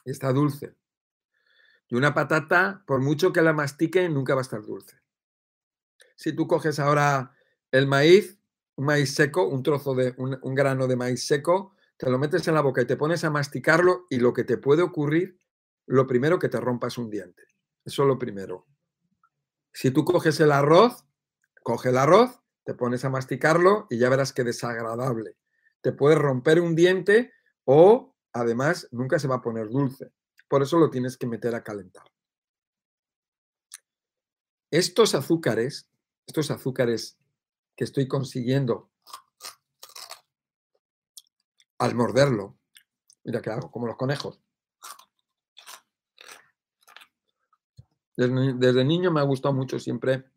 y está dulce. Y una patata, por mucho que la mastique, nunca va a estar dulce. Si tú coges ahora el maíz, un maíz seco, un trozo de un, grano de maíz seco, te lo metes en la boca y te pones a masticarlo y lo que te puede ocurrir, lo primero que te rompas un diente. Eso es lo primero. Si tú coges el arroz, coge el arroz, te pones a masticarlo y ya verás que desagradable. Te puede romper un diente o además nunca se va a poner dulce. Por eso lo tienes que meter a calentar. Estos azúcares estos azúcares que estoy consiguiendo al morderlo, mira qué hago, como los conejos. Desde niño me ha gustado mucho siempre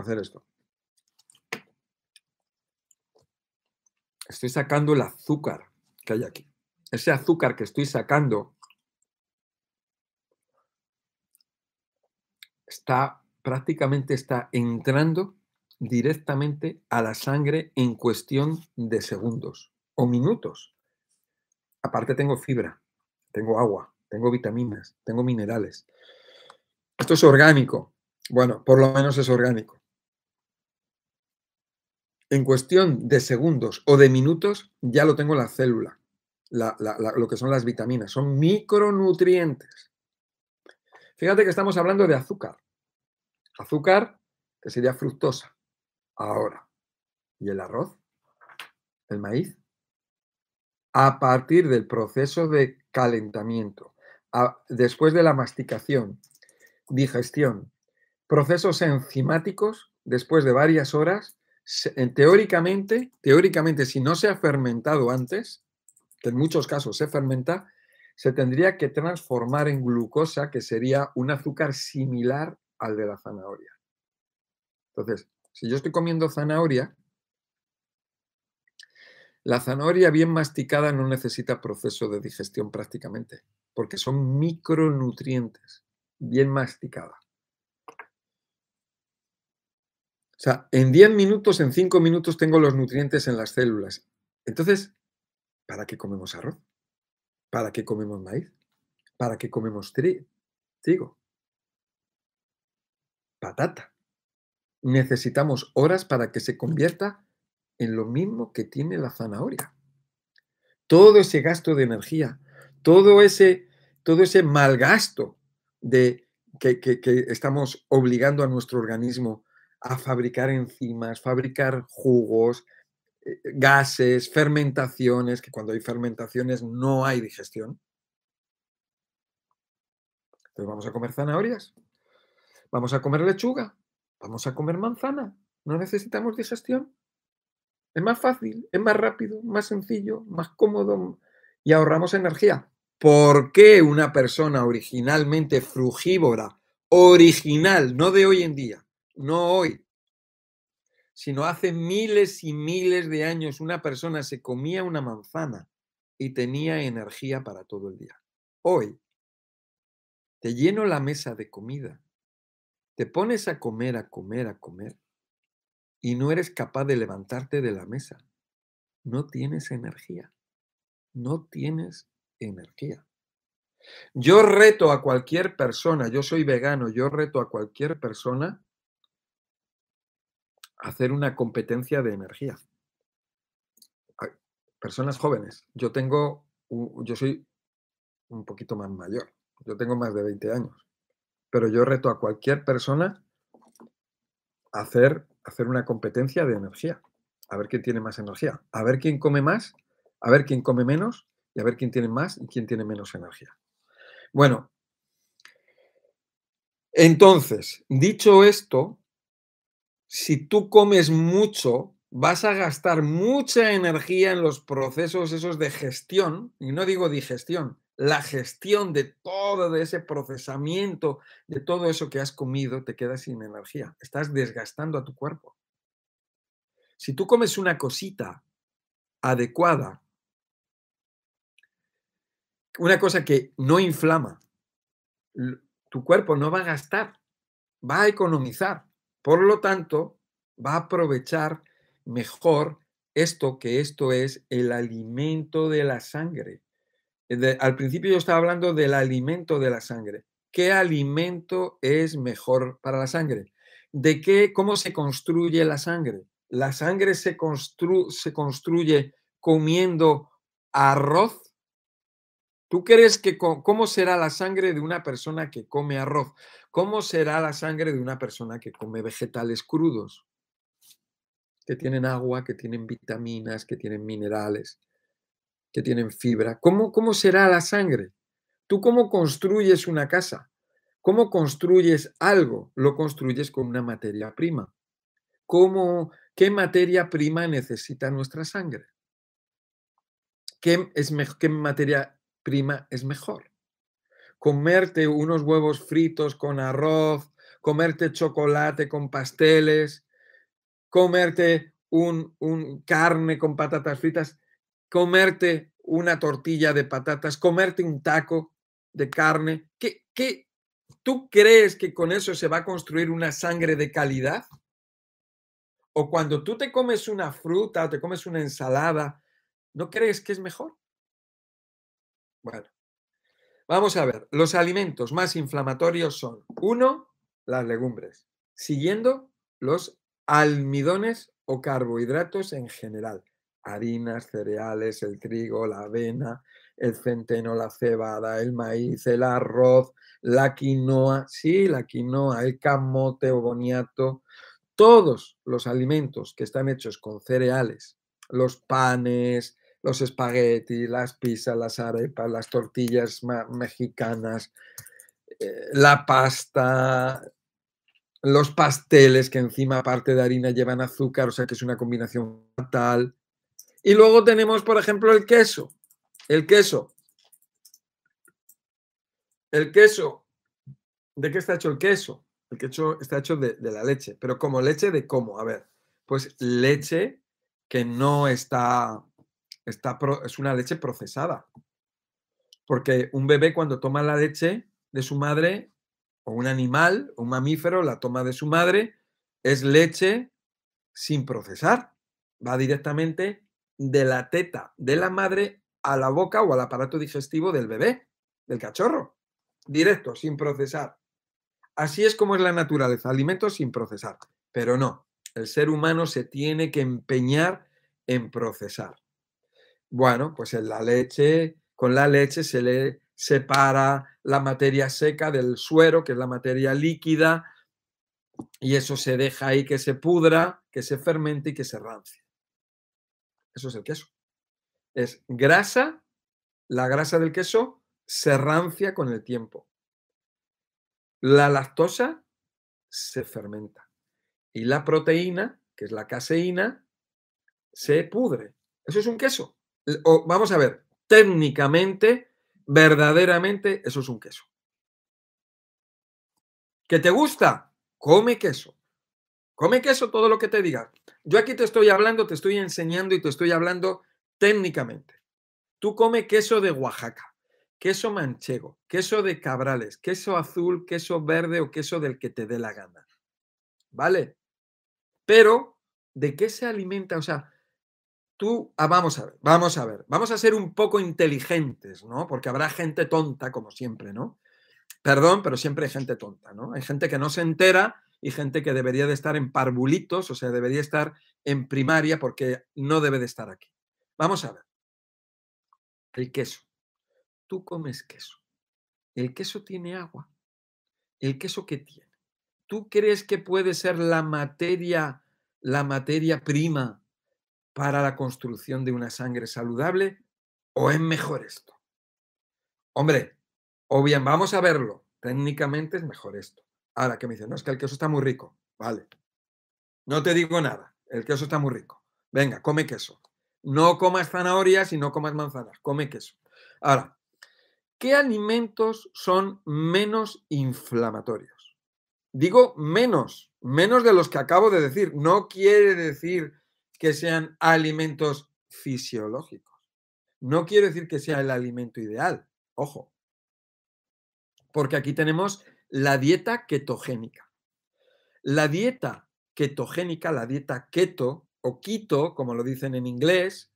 hacer esto. Estoy sacando el azúcar que hay aquí. Ese azúcar que estoy sacando está prácticamente está entrando directamente a la sangre en cuestión de segundos o minutos. Aparte tengo fibra, tengo agua, tengo vitaminas, tengo minerales. Esto es orgánico. Bueno, por lo menos es orgánico. En cuestión de segundos o de minutos ya lo tengo en la célula, lo que son las vitaminas, son micronutrientes. Fíjate que estamos hablando de azúcar. Azúcar, que sería fructosa. Ahora, ¿y el arroz? ¿El maíz? A partir del proceso de calentamiento, después de la masticación, digestión, procesos enzimáticos, después de varias horas, teóricamente, teóricamente, si no se ha fermentado antes, que en muchos casos se fermenta, se tendría que transformar en glucosa, que sería un azúcar similar al de la zanahoria. Entonces, si yo estoy comiendo zanahoria, la zanahoria bien masticada no necesita proceso de digestión prácticamente, porque son micronutrientes, bien masticada. O sea, en 10 minutos, en 5 minutos tengo los nutrientes en las células. Entonces, ¿para qué comemos arroz? ¿Para qué comemos maíz? ¿Para qué comemos trigo? Patata necesitamos horas para que se convierta en lo mismo que tiene la zanahoria. Todo ese gasto de energía, todo ese, todo ese malgasto de, que, que estamos obligando a nuestro organismo a fabricar enzimas, fabricar jugos, eh, gases, fermentaciones, que cuando hay fermentaciones no hay digestión. Entonces vamos a comer zanahorias, vamos a comer lechuga, Vamos a comer manzana. No necesitamos digestión. Es más fácil, es más rápido, más sencillo, más cómodo y ahorramos energía. ¿Por qué una persona originalmente frugívora, original, no de hoy en día, no hoy, sino hace miles y miles de años, una persona se comía una manzana y tenía energía para todo el día? Hoy, te lleno la mesa de comida te pones a comer, a comer, a comer y no eres capaz de levantarte de la mesa. No tienes energía. No tienes energía. Yo reto a cualquier persona, yo soy vegano, yo reto a cualquier persona hacer una competencia de energía. Personas jóvenes, yo tengo, yo soy un poquito más mayor, yo tengo más de 20 años pero yo reto a cualquier persona a hacer, hacer una competencia de energía, a ver quién tiene más energía, a ver quién come más, a ver quién come menos y a ver quién tiene más y quién tiene menos energía. Bueno, entonces, dicho esto, si tú comes mucho, vas a gastar mucha energía en los procesos esos de gestión, y no digo digestión, la gestión de todo de ese procesamiento, de todo eso que has comido, te quedas sin energía. Estás desgastando a tu cuerpo. Si tú comes una cosita adecuada, una cosa que no inflama, tu cuerpo no va a gastar, va a economizar. Por lo tanto, va a aprovechar mejor esto que esto es el alimento de la sangre al principio yo estaba hablando del alimento de la sangre. ¿Qué alimento es mejor para la sangre? ¿De qué, cómo se construye la sangre? ¿La sangre se, se construye comiendo arroz? ¿Tú crees que cómo será la sangre de una persona que come arroz? ¿Cómo será la sangre de una persona que come vegetales crudos? Que tienen agua, que tienen vitaminas, que tienen minerales que tienen fibra. ¿Cómo, ¿Cómo será la sangre? ¿Tú cómo construyes una casa? ¿Cómo construyes algo? Lo construyes con una materia prima. ¿Cómo, ¿Qué materia prima necesita nuestra sangre? ¿Qué, es ¿Qué materia prima es mejor? Comerte unos huevos fritos con arroz, comerte chocolate con pasteles, comerte un, un carne con patatas fritas, comerte una tortilla de patatas, comerte un taco de carne. ¿Qué, qué, ¿Tú crees que con eso se va a construir una sangre de calidad? O cuando tú te comes una fruta o te comes una ensalada, ¿no crees que es mejor? Bueno, vamos a ver. Los alimentos más inflamatorios son, uno, las legumbres, siguiendo los almidones o carbohidratos en general, harinas, cereales, el trigo, la avena, el centeno, la cebada, el maíz, el arroz, la quinoa, sí, la quinoa, el camote o boniato, todos los alimentos que están hechos con cereales, los panes, los espaguetis, las pizzas, las arepas, las tortillas mexicanas, eh, la pasta, los pasteles que encima aparte de harina llevan azúcar, o sea que es una combinación fatal. Y luego tenemos, por ejemplo, el queso. El queso. El queso. ¿De qué está hecho el queso? El queso está hecho de, de la leche. Pero como leche de cómo? A ver, pues leche que no está, es una leche procesada. Porque un bebé cuando toma la leche de su madre o un animal, un mamífero, la toma de su madre, es leche sin procesar. Va directamente de la teta de la madre a la boca o al aparato digestivo del bebé, del cachorro. Directo, sin procesar. Así es como es la naturaleza, alimentos sin procesar. Pero no, el ser humano se tiene que empeñar en procesar. Bueno, pues en la leche, con la leche se le separa la materia seca del suero, que es la materia líquida, y eso se deja ahí que se pudra, que se fermente y que se rancie. Eso es el queso. Es grasa, la grasa del queso se rancia con el tiempo. La lactosa se fermenta. Y la proteína, que es la caseína, se pudre. Eso es un queso. Vamos a ver, técnicamente verdaderamente eso es un queso. ¿Que te gusta? Come queso. Come queso todo lo que te diga. Yo aquí te estoy hablando, te estoy enseñando y te estoy hablando técnicamente. Tú come queso de Oaxaca, queso manchego, queso de cabrales, queso azul, queso verde o queso del que te dé la gana. ¿Vale? Pero, ¿de qué se alimenta? O sea, tú, ah, vamos a ver, vamos a ver, vamos a ser un poco inteligentes, ¿no? Porque habrá gente tonta, como siempre, ¿no? Perdón, pero siempre hay gente tonta, ¿no? Hay gente que no se entera y gente que debería de estar en parvulitos, o sea, debería estar en primaria porque no debe de estar aquí. Vamos a ver. El queso. Tú comes queso. El queso tiene agua. ¿El queso qué tiene? ¿Tú crees que puede ser la materia, la materia prima para la construcción de una sangre saludable o es mejor esto? Hombre, o bien vamos a verlo, técnicamente es mejor esto. Ahora que me dicen, no, es que el queso está muy rico. Vale. No te digo nada, el queso está muy rico. Venga, come queso. No comas zanahorias y no comas manzanas, come queso. Ahora, ¿qué alimentos son menos inflamatorios? Digo menos, menos de los que acabo de decir. No quiere decir que sean alimentos fisiológicos. No quiere decir que sea el alimento ideal, ojo, porque aquí tenemos la dieta ketogénica. La dieta ketogénica, la dieta keto o keto, como lo dicen en inglés,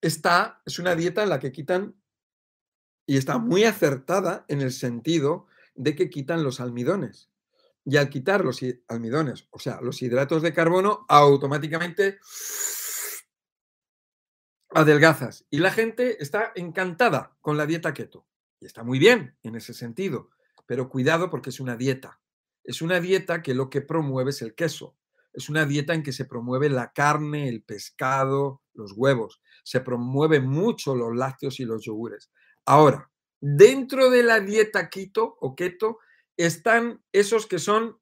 está, es una dieta en la que quitan y está muy acertada en el sentido de que quitan los almidones. Y al quitar los almidones, o sea, los hidratos de carbono, automáticamente adelgazas. Y la gente está encantada con la dieta keto. Y está muy bien en ese sentido. Pero cuidado porque es una dieta. Es una dieta que lo que promueve es el queso. Es una dieta en que se promueve la carne, el pescado, los huevos. Se promueve mucho los lácteos y los yogures. Ahora, Dentro de la dieta keto o keto están esos que son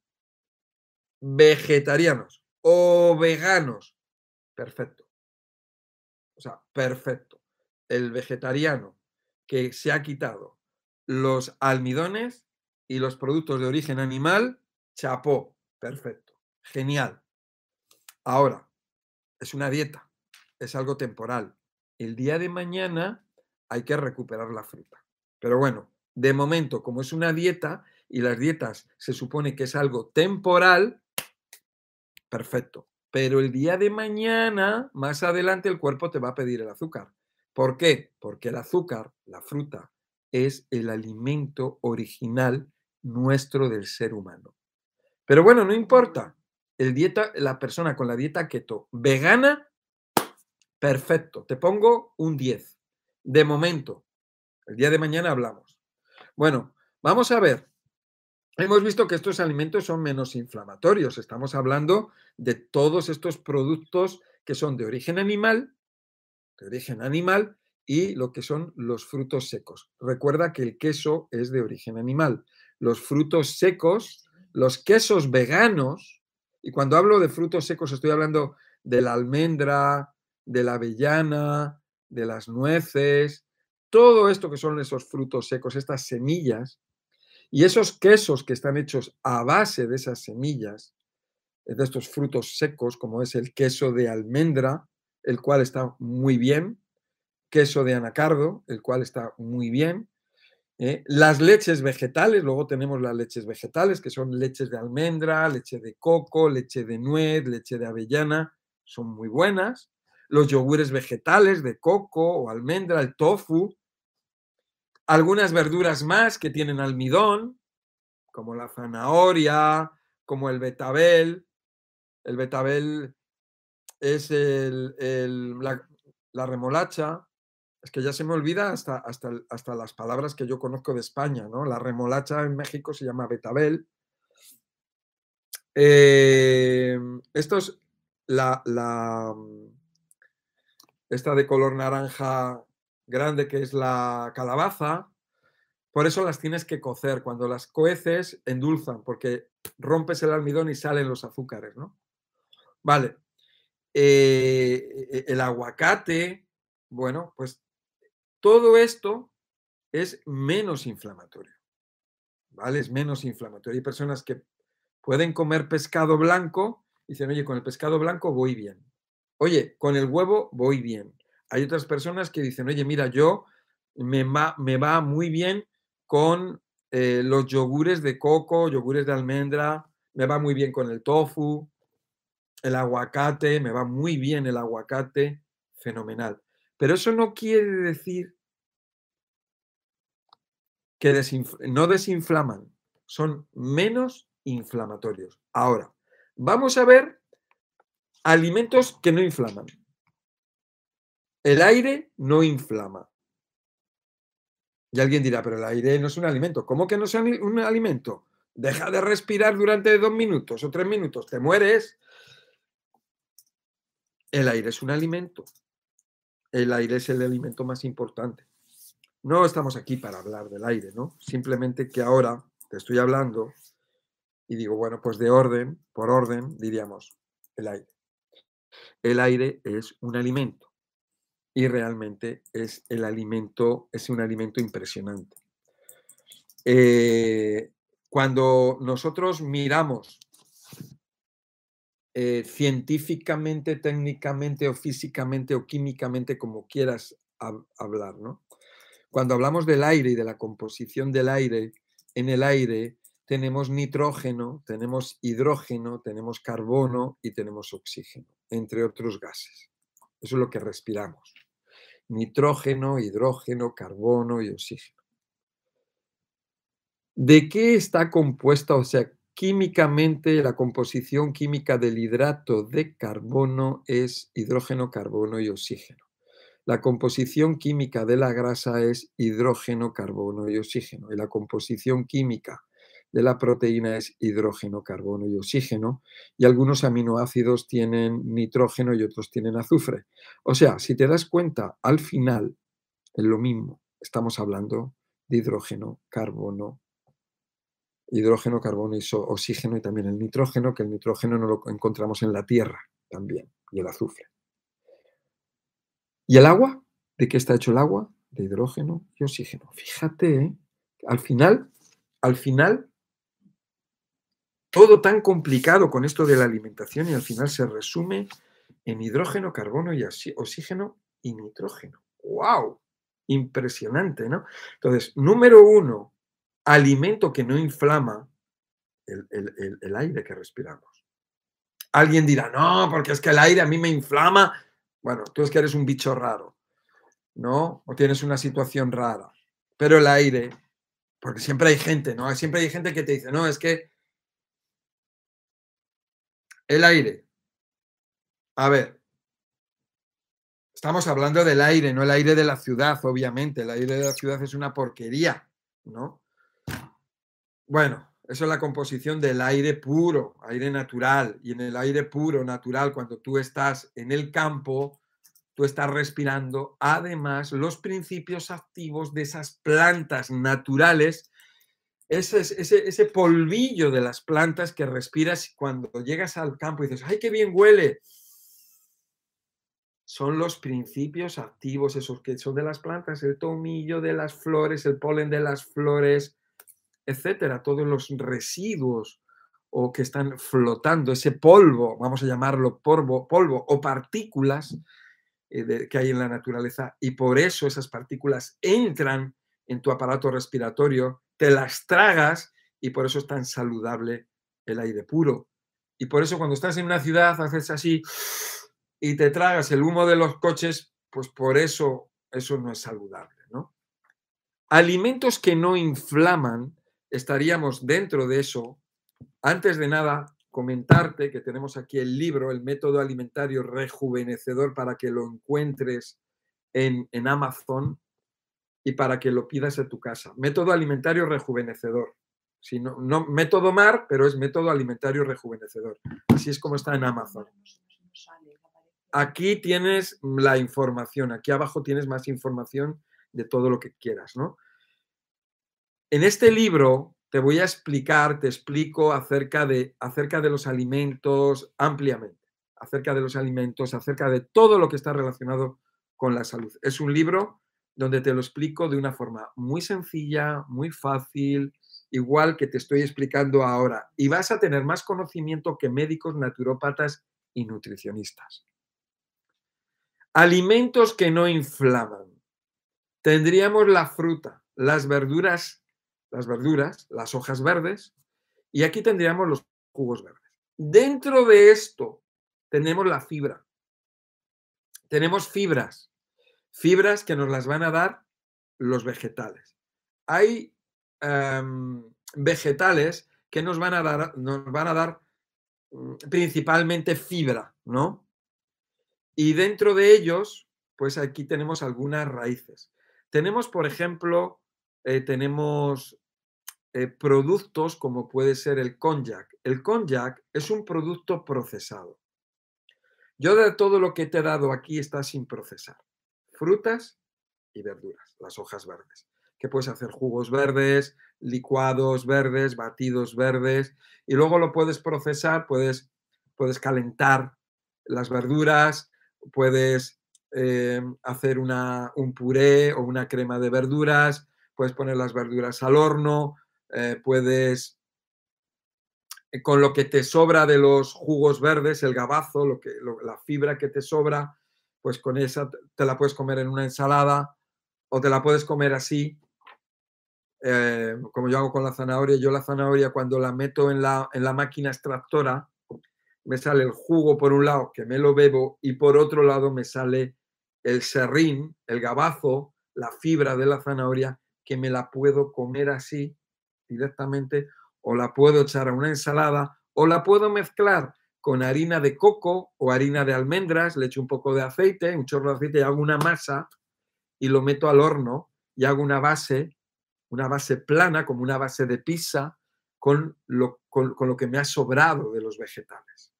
vegetarianos o veganos. Perfecto. O sea, perfecto. El vegetariano que se ha quitado los almidones y los productos de origen animal, chapó. Perfecto. Genial. Ahora, es una dieta, es algo temporal. El día de mañana hay que recuperar la fruta. Pero bueno, de momento, como es una dieta y las dietas se supone que es algo temporal, perfecto. Pero el día de mañana, más adelante, el cuerpo te va a pedir el azúcar. ¿Por qué? Porque el azúcar, la fruta, es el alimento original nuestro del ser humano. Pero bueno, no importa. El dieta, la persona con la dieta keto vegana, perfecto. Te pongo un 10. De momento. El día de mañana hablamos. Bueno, vamos a ver. Hemos visto que estos alimentos son menos inflamatorios. Estamos hablando de todos estos productos que son de origen animal, de origen animal y lo que son los frutos secos. Recuerda que el queso es de origen animal. Los frutos secos, los quesos veganos, y cuando hablo de frutos secos estoy hablando de la almendra, de la avellana, de las nueces, todo esto que son esos frutos secos, estas semillas, y esos quesos que están hechos a base de esas semillas, de estos frutos secos, como es el queso de almendra, el cual está muy bien, queso de anacardo, el cual está muy bien. ¿eh? Las leches vegetales, luego tenemos las leches vegetales, que son leches de almendra, leche de coco, leche de nuez, leche de avellana, son muy buenas. Los yogures vegetales de coco o almendra, el tofu. Algunas verduras más que tienen almidón, como la zanahoria, como el betabel. El betabel es la, la remolacha, es que ya se me olvida hasta, hasta, hasta las palabras que yo conozco de España, ¿no? La remolacha en México se llama betabel. Eh, esto es la, esta de color naranja grande que es la calabaza. Por eso las tienes que cocer. Cuando las coeces, endulzan, porque rompes el almidón y salen los azúcares, ¿no? Vale. Eh, e, el aguacate, bueno, pues todo esto es menos inflamatorio. ¿Vale? Es menos inflamatorio. Hay personas que pueden comer pescado blanco y dicen, oye, con el pescado blanco voy bien. Oye, con el huevo voy bien. Hay otras personas que dicen, oye, mira, yo me va, muy bien con eh, los yogures de coco, yogures de almendra, me va muy bien con el tofu, el aguacate, me va muy bien el aguacate, fenomenal. Pero eso no quiere decir que no desinflaman, son menos inflamatorios. Ahora, vamos a ver alimentos que no inflaman. El aire no inflama. Y alguien dirá, pero el aire no es un alimento. ¿Cómo que no es un alimento? Deja de respirar durante dos minutos o tres minutos, te mueres. El aire es un alimento el aire es el alimento más importante. No estamos aquí para hablar del aire, ¿no? Simplemente que ahora te estoy hablando y digo, bueno, pues de orden, por orden, diríamos, el aire. El aire es un alimento y realmente es el alimento, es un alimento impresionante. Eh, cuando nosotros miramos eh, científicamente, técnicamente o físicamente o químicamente, como quieras hablar, ¿no? Cuando hablamos del aire y de la composición del aire, en el aire tenemos nitrógeno, tenemos hidrógeno, tenemos carbono y tenemos oxígeno, entre otros gases. Eso es lo que respiramos. Nitrógeno, hidrógeno, carbono y oxígeno. ¿De qué está compuesta, o sea, Químicamente, la composición química del hidrato de carbono es hidrógeno, carbono y oxígeno. La composición química de la grasa es hidrógeno, carbono y oxígeno. Y la composición química de la proteína es hidrógeno, carbono y oxígeno. Y algunos aminoácidos tienen nitrógeno y otros tienen azufre. O sea, si te das cuenta, al final es lo mismo. Estamos hablando de hidrógeno, carbono, hidrógeno, carbono y oxígeno y también el nitrógeno, que el nitrógeno no lo encontramos en la Tierra también, y el azufre. ¿Y el agua? ¿De qué está hecho el agua? De hidrógeno y oxígeno. Fíjate, ¿eh? al final, al final, todo tan complicado con esto de la alimentación y al final se resume en hidrógeno, carbono y oxígeno y nitrógeno. ¡Wow! Impresionante, ¿no? Entonces, número uno, alimento que no inflama el, aire que respiramos. Alguien dirá, no, porque es que el aire a mí me inflama. Bueno, tú es que eres un bicho raro, ¿no? O tienes una situación rara. Pero el aire, porque siempre hay gente, ¿no? Siempre hay gente que te dice, no, es que el aire. A ver, estamos hablando del aire, no el aire de la ciudad, obviamente. El aire de la ciudad es una porquería, ¿no? Bueno, eso es la composición del aire puro, aire natural. Y en el aire puro, natural, cuando tú estás en el campo, tú estás respirando además los principios activos de esas plantas naturales, ese, ese, polvillo de las plantas que respiras cuando llegas al campo y dices, ¡ay, qué bien huele! Son los principios activos, esos que son de las plantas, el tomillo de las flores, el polen de las flores, etcétera, todos los residuos o que están flotando, ese polvo, vamos a llamarlo polvo, polvo o partículas eh, que hay en la naturaleza, y por eso esas partículas entran en tu aparato respiratorio, te las tragas y por eso es tan saludable el aire puro. Y por eso cuando estás en una ciudad haces así [sniffs] y te tragas el humo de los coches, pues por eso eso no es saludable, ¿no? Alimentos que no inflaman estaríamos dentro de eso. Antes de nada, comentarte que tenemos aquí el libro, el método alimentario rejuvenecedor, para que lo encuentres en, Amazon y para que lo pidas en tu casa. Método alimentario rejuvenecedor. Si no, no, método MAR, pero es método alimentario rejuvenecedor. Así es como está en Amazon. Aquí tienes la información, aquí abajo tienes más información de todo lo que quieras, ¿no? En este libro te voy a explicar, te explico acerca de, acerca de los alimentos ampliamente, acerca de los alimentos, acerca de todo lo que está relacionado con la salud. Es un libro donde te lo explico de una forma muy sencilla, muy fácil, igual que te estoy explicando ahora. Y vas a tener más conocimiento que médicos, naturópatas y nutricionistas. Alimentos que no inflaman. Tendríamos la fruta, las verduras las verduras, las hojas verdes, y aquí tendríamos los jugos verdes. Dentro de esto tenemos la fibra. Tenemos fibras, fibras que nos las van a dar los vegetales. Hay em, vegetales que nos van a dar, nos van a dar mm, principalmente fibra, ¿no? Y dentro de ellos, pues aquí tenemos algunas raíces. Tenemos, por ejemplo, eh, tenemos eh, productos como puede ser el cognac. El cognac es un producto procesado. Yo de todo lo que te he dado aquí está sin procesar. Frutas y verduras, las hojas verdes. Que puedes hacer jugos verdes, licuados verdes, batidos verdes, y luego lo puedes procesar, puedes, puedes calentar las verduras, puedes eh, hacer una, un puré o una crema de verduras, puedes poner las verduras al horno, eh, puedes, eh, con lo que te sobra de los jugos verdes, el gabazo, lo que, la fibra que te sobra, pues con esa te la puedes comer en una ensalada o te la puedes comer así, eh, como yo hago con la zanahoria. Yo la zanahoria cuando la meto en la, en la máquina extractora, me sale el jugo por un lado, que me lo bebo, y por otro lado me sale el serrín, el gabazo, la fibra de la zanahoria, que me la puedo comer así directamente o la puedo echar a una ensalada o la puedo mezclar con harina de coco o harina de almendras, le echo un poco de aceite, un chorro de aceite y hago una masa y lo meto al horno y hago una base, una base plana, como una base de pizza, con lo, con, lo que me ha sobrado de los vegetales.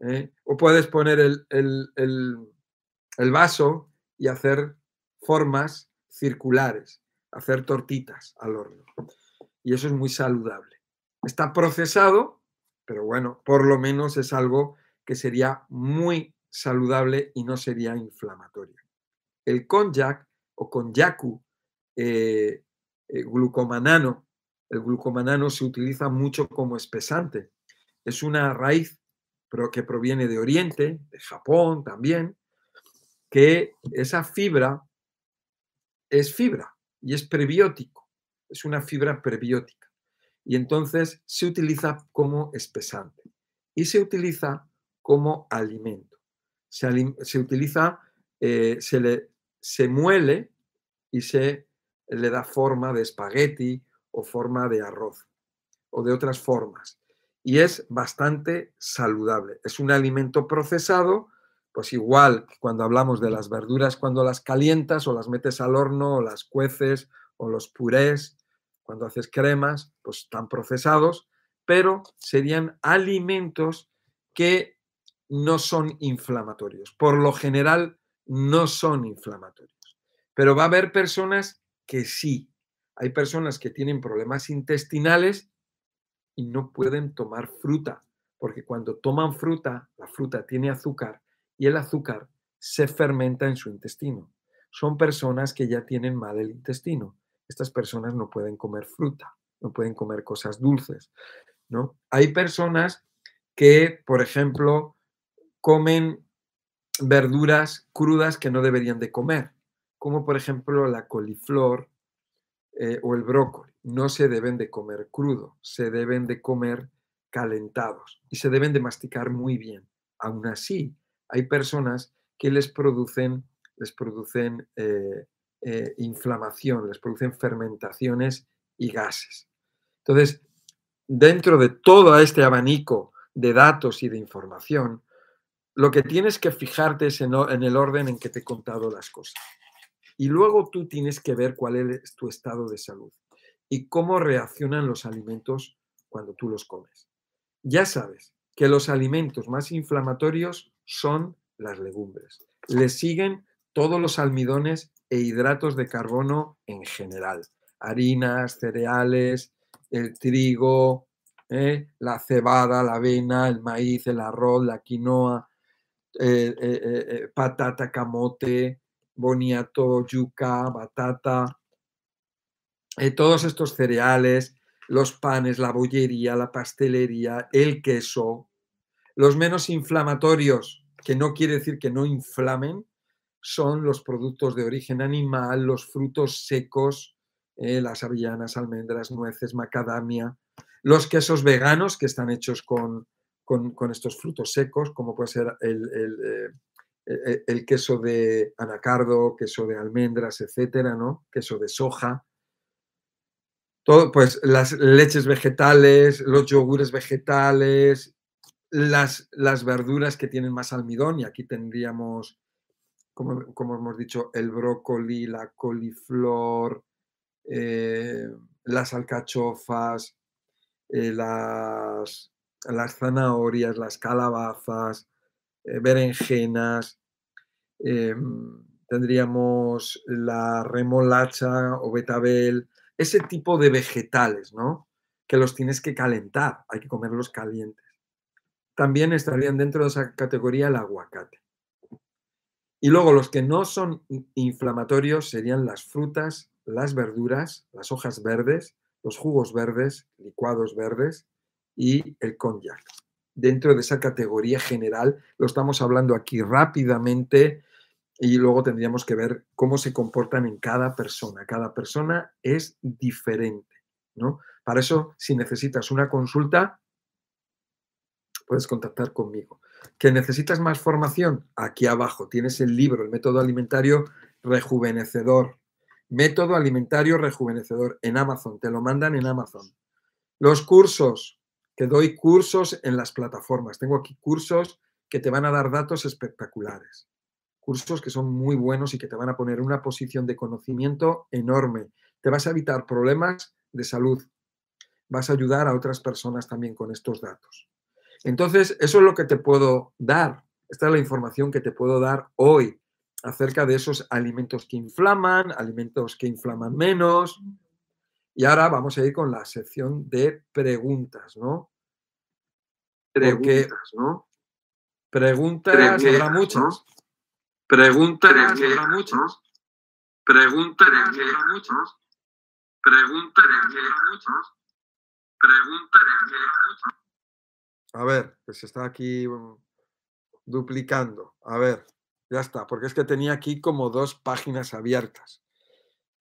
¿eh? O puedes poner el, el vaso y hacer formas circulares hacer tortitas al horno. Y eso es muy saludable. Está procesado, pero bueno, por lo menos es algo que sería muy saludable y no sería inflamatorio. El konjac o konjaku eh, eh, glucomanano, el glucomanano se utiliza mucho como espesante. Es una raíz que proviene de Oriente, de Japón también, que esa fibra es fibra y es prebiótico, es una fibra prebiótica. Y entonces se utiliza como espesante y se utiliza como alimento. Se, utiliza, eh, se, le, se muele y se le da forma de espagueti o forma de arroz o de otras formas. Y es bastante saludable. Es un alimento procesado, pues igual cuando hablamos de las verduras, cuando las calientas o las metes al horno o las cueces o los purés, cuando haces cremas, pues están procesados, pero serían alimentos que no son inflamatorios. Por lo general, no son inflamatorios. Pero va a haber personas que sí. Hay personas que tienen problemas intestinales y no pueden tomar fruta, porque cuando toman fruta, la fruta tiene azúcar y el azúcar se fermenta en su intestino. Son personas que ya tienen mal el intestino. Estas personas no pueden comer fruta, no pueden comer cosas dulces, ¿no? Hay personas que, por ejemplo, comen verduras crudas que no deberían de comer, como por ejemplo la coliflor eh, o el brócoli. No se deben de comer crudo, se deben de comer calentados y se deben de masticar muy bien. Aún así, hay personas que les producen, les producen eh, eh, inflamación, les producen fermentaciones y gases. Entonces, dentro de todo este abanico de datos y de información, lo que tienes que fijarte es en, el orden en que te he contado las cosas. Y luego tú tienes que ver cuál es tu estado de salud y cómo reaccionan los alimentos cuando tú los comes. Ya sabes que los alimentos más inflamatorios son las legumbres. Le siguen todos los almidones e hidratos de carbono en general. Harinas, cereales, el trigo, ¿eh? la cebada, la avena, el maíz, el arroz, la quinoa, eh, eh, patata, camote, boniato, yuca, batata, todos estos cereales, los panes, la bollería, la pastelería, el queso, los menos inflamatorios, que no quiere decir que no inflamen, son los productos de origen animal, los frutos secos, eh, las avellanas, almendras, nueces, macadamia, los quesos veganos que están hechos con, estos frutos secos, como puede ser el, eh, el, queso de anacardo, queso de almendras, etcétera, ¿no? Queso de soja. Todo, pues las leches vegetales, los yogures vegetales, las, las verduras que tienen más almidón, y aquí tendríamos como, hemos dicho, el brócoli, la coliflor, eh, las alcachofas, eh, las, zanahorias, las calabazas, eh, berenjenas, tendríamos la remolacha o betabel, ese tipo de vegetales, ¿no? Que los tienes que calentar, hay que comerlos calientes. También estarían dentro de esa categoría el aguacate. Y luego los que no son inflamatorios serían las frutas, las verduras, las hojas verdes, los jugos verdes, licuados verdes y el cognac. Dentro de esa categoría general, lo estamos hablando aquí rápidamente y luego tendríamos que ver cómo se comportan en cada persona. Cada persona es diferente, ¿no? Para eso, si necesitas una consulta, puedes contactar conmigo. ¿Que necesitas más formación? Aquí abajo tienes el libro, el método alimentario rejuvenecedor. Método alimentario rejuvenecedor en Amazon, te lo mandan en Amazon. Los cursos, que doy cursos en las plataformas. Tengo aquí cursos que te van a dar datos espectaculares. Cursos que son muy buenos y que te van a poner una posición de conocimiento enorme. Te vas a evitar problemas de salud. Vas a ayudar a otras personas también con estos datos. Entonces, eso es lo que te puedo dar. Esta es la información que te puedo dar hoy. acerca de esos alimentos que inflaman, alimentos que inflaman menos. Y ahora vamos a ir con la sección de preguntas, ¿no? Preguntas, ¿no? Preguntas, habrá muchas. Preguntas, habrá muchas. Preguntas, habrá muchas. Preguntas, habrá muchas. Preguntas, habrá muchas. A ver, pues está aquí duplicando. A ver. Ya está, porque es que tenía aquí como dos páginas abiertas.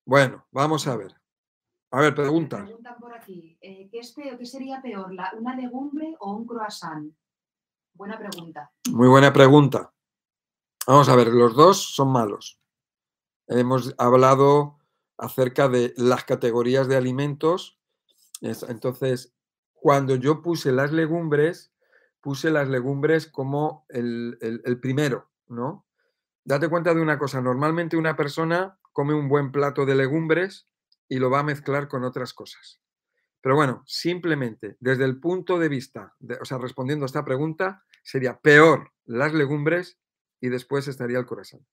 Bueno, vamos a ver. A ver, pregunta. Preguntan por aquí, eh, ¿qué, es peor, ¿qué sería peor, una legumbre o un croissant? Buena pregunta. Muy buena pregunta. Vamos a ver, los dos son malos. Hemos hablado acerca de las categorías de alimentos. Entonces, cuando yo puse las legumbres, puse las legumbres como el, el primero, ¿no? date cuenta de una cosa, normalmente una persona come un buen plato de legumbres y lo va a mezclar con otras cosas. Pero bueno, simplemente desde el punto de vista, o sea, respondiendo a esta pregunta, sería peor las legumbres y después estaría el corazón.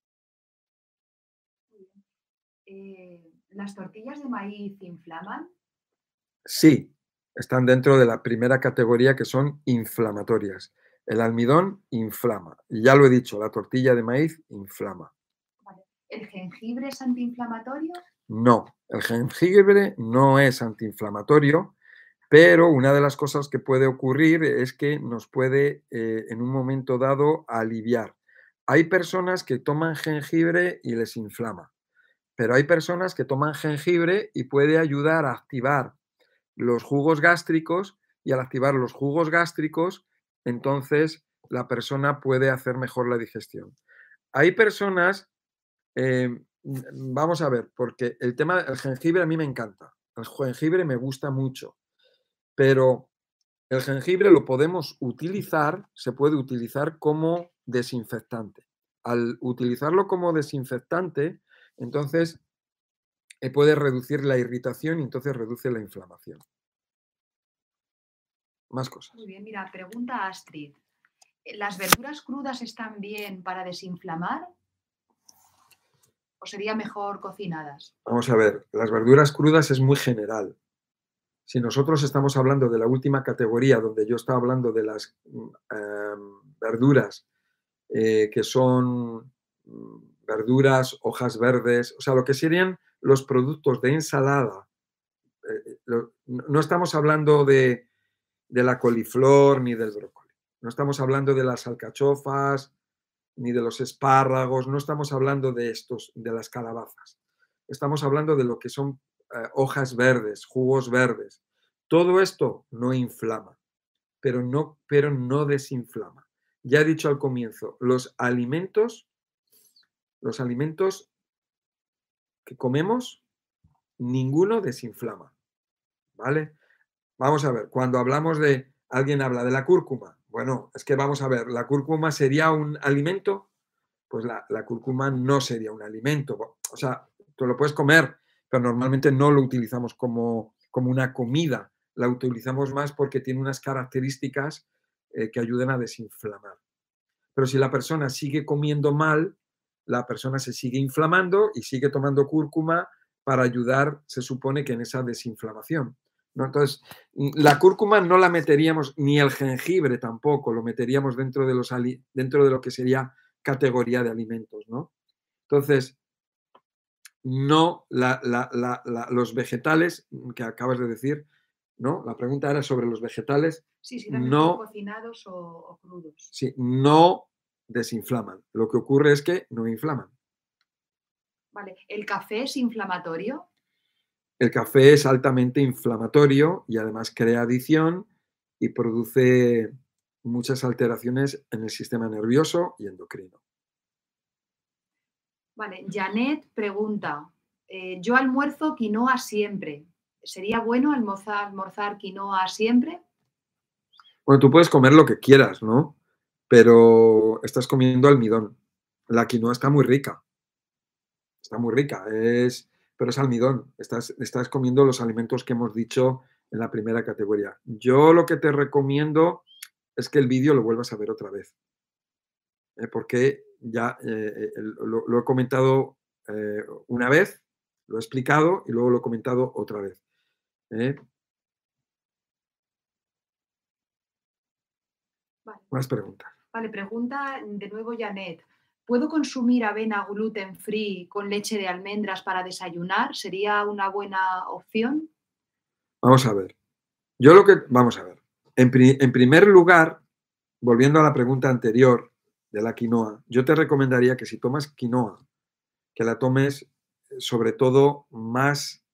Eh, ¿Las tortillas de maíz inflaman? Sí, están dentro de la primera categoría que son inflamatorias. El almidón inflama. Y ya lo he dicho, la tortilla de maíz inflama. ¿El jengibre es antiinflamatorio? No, el jengibre no es antiinflamatorio, pero una de las cosas que puede ocurrir es que nos puede eh, en un momento dado aliviar. Hay personas que toman jengibre y les inflama, pero hay personas que toman jengibre y puede ayudar a activar los jugos gástricos y al activar los jugos gástricos entonces la persona puede hacer mejor la digestión. Hay personas, em, vamos a ver, porque el tema del jengibre a mí me encanta, el jengibre me gusta mucho, pero el jengibre lo podemos utilizar, se puede utilizar como desinfectante. Al utilizarlo como desinfectante, entonces eh, puede reducir la irritación y entonces reduce la inflamación. Más cosas. Muy bien, mira, pregunta Astrid. ¿Las verduras crudas están bien para desinflamar? ¿O sería mejor cocinadas? Vamos a ver, las verduras crudas es muy general. Si nosotros estamos hablando de la última categoría, donde yo estaba hablando de las mm, em, verduras eh, que son mm, verduras, hojas verdes, o sea, lo que serían los productos de ensalada, eh, no estamos hablando de, de la coliflor ni del brócoli. No estamos hablando de las alcachofas ni de los espárragos, no estamos hablando de estos, de las calabazas. Estamos hablando de lo que son eh, hojas verdes, jugos verdes. Todo esto no inflama, pero no, pero no desinflama. Ya he dicho al comienzo, los alimentos, los alimentos comemos, ninguno desinflama. ¿Vale? Vamos a ver, cuando hablamos de, alguien habla de la cúrcuma, bueno, es que vamos a ver, ¿la cúrcuma sería un alimento? Pues la, cúrcuma no sería un alimento. O sea, tú lo puedes comer, pero normalmente no lo utilizamos como, como una comida. La utilizamos más porque tiene unas características eh, que ayudan a desinflamar. Pero si la persona sigue comiendo mal, la persona se sigue inflamando y sigue tomando cúrcuma para ayudar, se supone que en esa desinflamación. Entonces, la cúrcuma no la meteríamos, ni el jengibre tampoco, lo meteríamos dentro de, los dentro de lo que sería categoría de alimentos, ¿no? Entonces, no los vegetales que acabas de decir, ¿no? La pregunta era sobre los vegetales. Sí, no cocinados o, o crudos. Sí, no desinflaman. Lo que ocurre es que no inflaman. Vale, ¿el café es inflamatorio? El café es altamente inflamatorio y además crea adicción y produce muchas alteraciones en el sistema nervioso y endocrino. Vale, Janet pregunta, eh, yo almuerzo quinoa siempre. ¿Sería bueno almorzar, almorzar quinoa siempre? Bueno, tú puedes comer lo que quieras, ¿no? Pero estás comiendo almidón. La quinoa está muy rica. Está muy rica. Es, pero es almidón. Estás, estás comiendo los alimentos que hemos dicho en la primera categoría. Yo lo que te recomiendo es que el vídeo lo vuelvas a ver otra vez. ¿eh? porque ya eh, lo, lo, he comentado una vez, lo he explicado y luego lo he comentado otra vez. Más preguntas. Vale, pregunta de nuevo Janet. ¿Puedo consumir avena gluten free con leche de almendras para desayunar? ¿Sería una buena opción? Vamos a ver. Yo lo que. Vamos a ver. En, en primer lugar, volviendo a la pregunta anterior de la quinoa, yo te recomendaría que si tomas quinoa, que la tomes eh, sobre todo más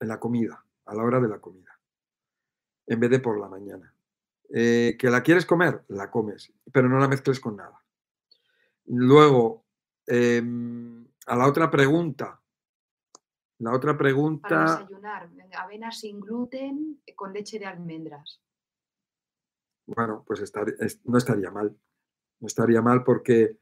en la comida, a la hora de la comida, en vez de por la mañana. Eh, ¿Que la quieres comer? La comes, pero no la mezcles con nada. Luego, em, a la otra pregunta. La otra pregunta. Para desayunar, avena sin gluten eh, con leche de almendras. Bueno, pues no estaría mal. No estaría mal porque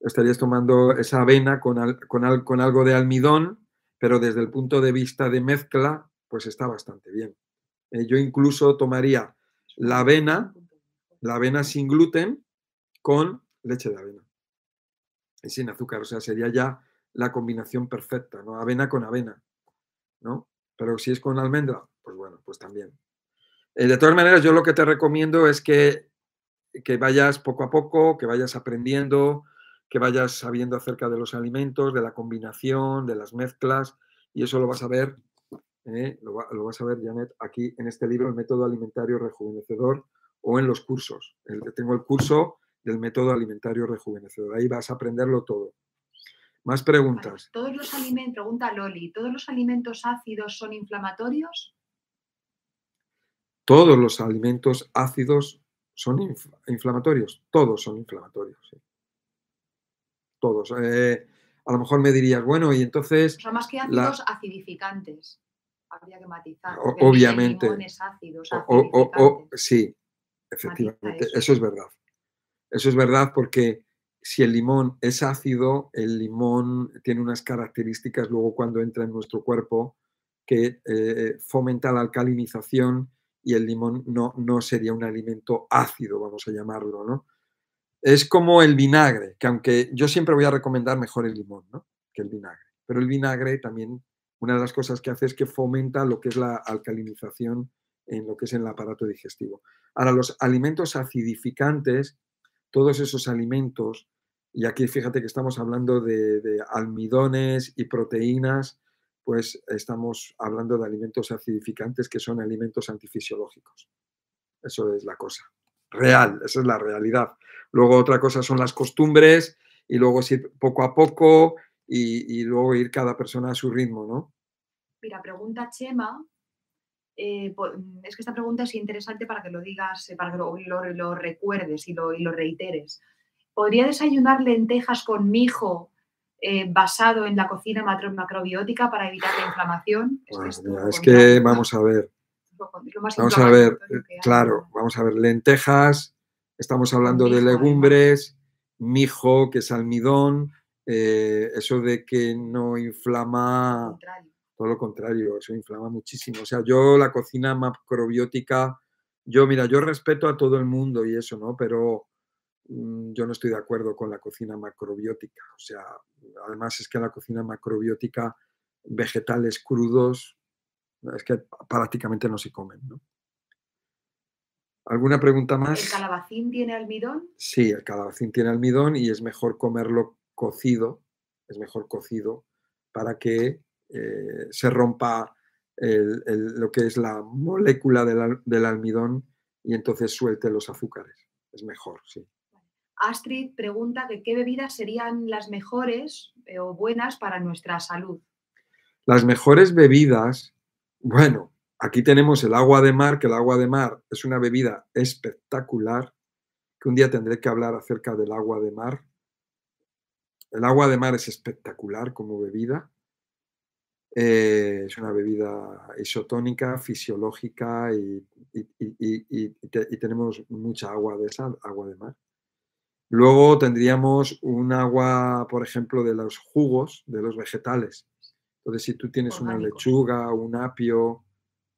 estarías tomando esa avena con, con algo de almidón, pero desde el punto de vista de mezcla, pues está bastante bien. Eh, yo incluso tomaría la avena, la avena sin gluten con leche de avena y sin azúcar. O sea, sería ya la combinación perfecta, ¿no? Avena con avena, ¿no? Pero si es con almendra, pues bueno, pues también. Eh, de todas maneras, yo lo que te recomiendo es que, que vayas poco a poco, que vayas aprendiendo, que vayas sabiendo acerca de los alimentos, de la combinación, de las mezclas, y eso lo vas a ver ¿eh? lo, vas a ver, Janet, aquí en este libro, el método alimentario rejuvenecedor, o en los cursos. tengo el curso del método alimentario rejuvenecedor. Ahí vas a aprenderlo todo. Más preguntas. Todos los alimentos, pregunta Loli, ¿todos los alimentos ácidos son inflamatorios? Todos los alimentos ácidos son inflamatorios. Todos son inflamatorios. Todos. Eh, a lo mejor me dirías, bueno, y entonces. Son más que ácidos acidificantes habría que matizar. obviamente. o, sí, efectivamente, eso. es verdad. Eso es verdad porque si el limón es ácido, el limón tiene unas características luego cuando entra en nuestro cuerpo que eh, fomenta la alcalinización y el limón no, no sería un alimento ácido, vamos a llamarlo, ¿no? Es como el vinagre, que aunque yo siempre voy a recomendar mejor el limón, ¿no? Que el vinagre. Pero el vinagre también una de las cosas que hace es que fomenta lo que es la alcalinización en lo que es el aparato digestivo. Ahora, los alimentos acidificantes, todos esos alimentos, y aquí fíjate que estamos hablando de, almidones y proteínas, pues estamos hablando de alimentos acidificantes que son alimentos antifisiológicos. Eso es la cosa. Real, esa es la realidad. Luego otra cosa son las costumbres y luego si poco a poco y, luego ir cada persona a su ritmo, ¿no? Mira, pregunta Chema, eh, es que esta pregunta es interesante para que lo digas, eh, para que lo, recuerdes y lo, reiteres. ¿Podría desayunar lentejas con mijo eh, basado en la cocina macrobiótica para evitar la inflamación? Es, que, vamos a ver. vamos a ver, claro, vamos a ver, lentejas, estamos hablando de legumbres, mijo, que es almidón, eh, eso de que no inflama, todo lo contrario, eso inflama muchísimo. O sea, yo la cocina macrobiótica, yo mira, yo respeto a todo el mundo y eso, ¿no? Pero mm, yo no estoy de acuerdo con la cocina macrobiótica. O sea, además es que la cocina macrobiótica, vegetales crudos, es que prácticamente no se comen, ¿no? ¿Alguna pregunta más? ¿El calabacín tiene almidón? Sí, el calabacín tiene almidón y es mejor comerlo cocido, es mejor cocido, para que eh, se rompa lo que es la molécula del, almidón y entonces suelte los azúcares. Es mejor, sí. Astrid pregunta que qué bebidas serían las mejores eh, o buenas para nuestra salud. Las mejores bebidas, bueno, aquí tenemos el agua de mar, que el agua de mar es una bebida espectacular, que un día tendré que hablar acerca del agua de mar, el agua de mar es espectacular como bebida. Eh, es una bebida isotónica, fisiológica y, tenemos mucha agua de esa, agua de mar. Luego tendríamos un agua, por ejemplo, de los jugos, de los vegetales. Entonces, si tú tienes una lechuga, un apio,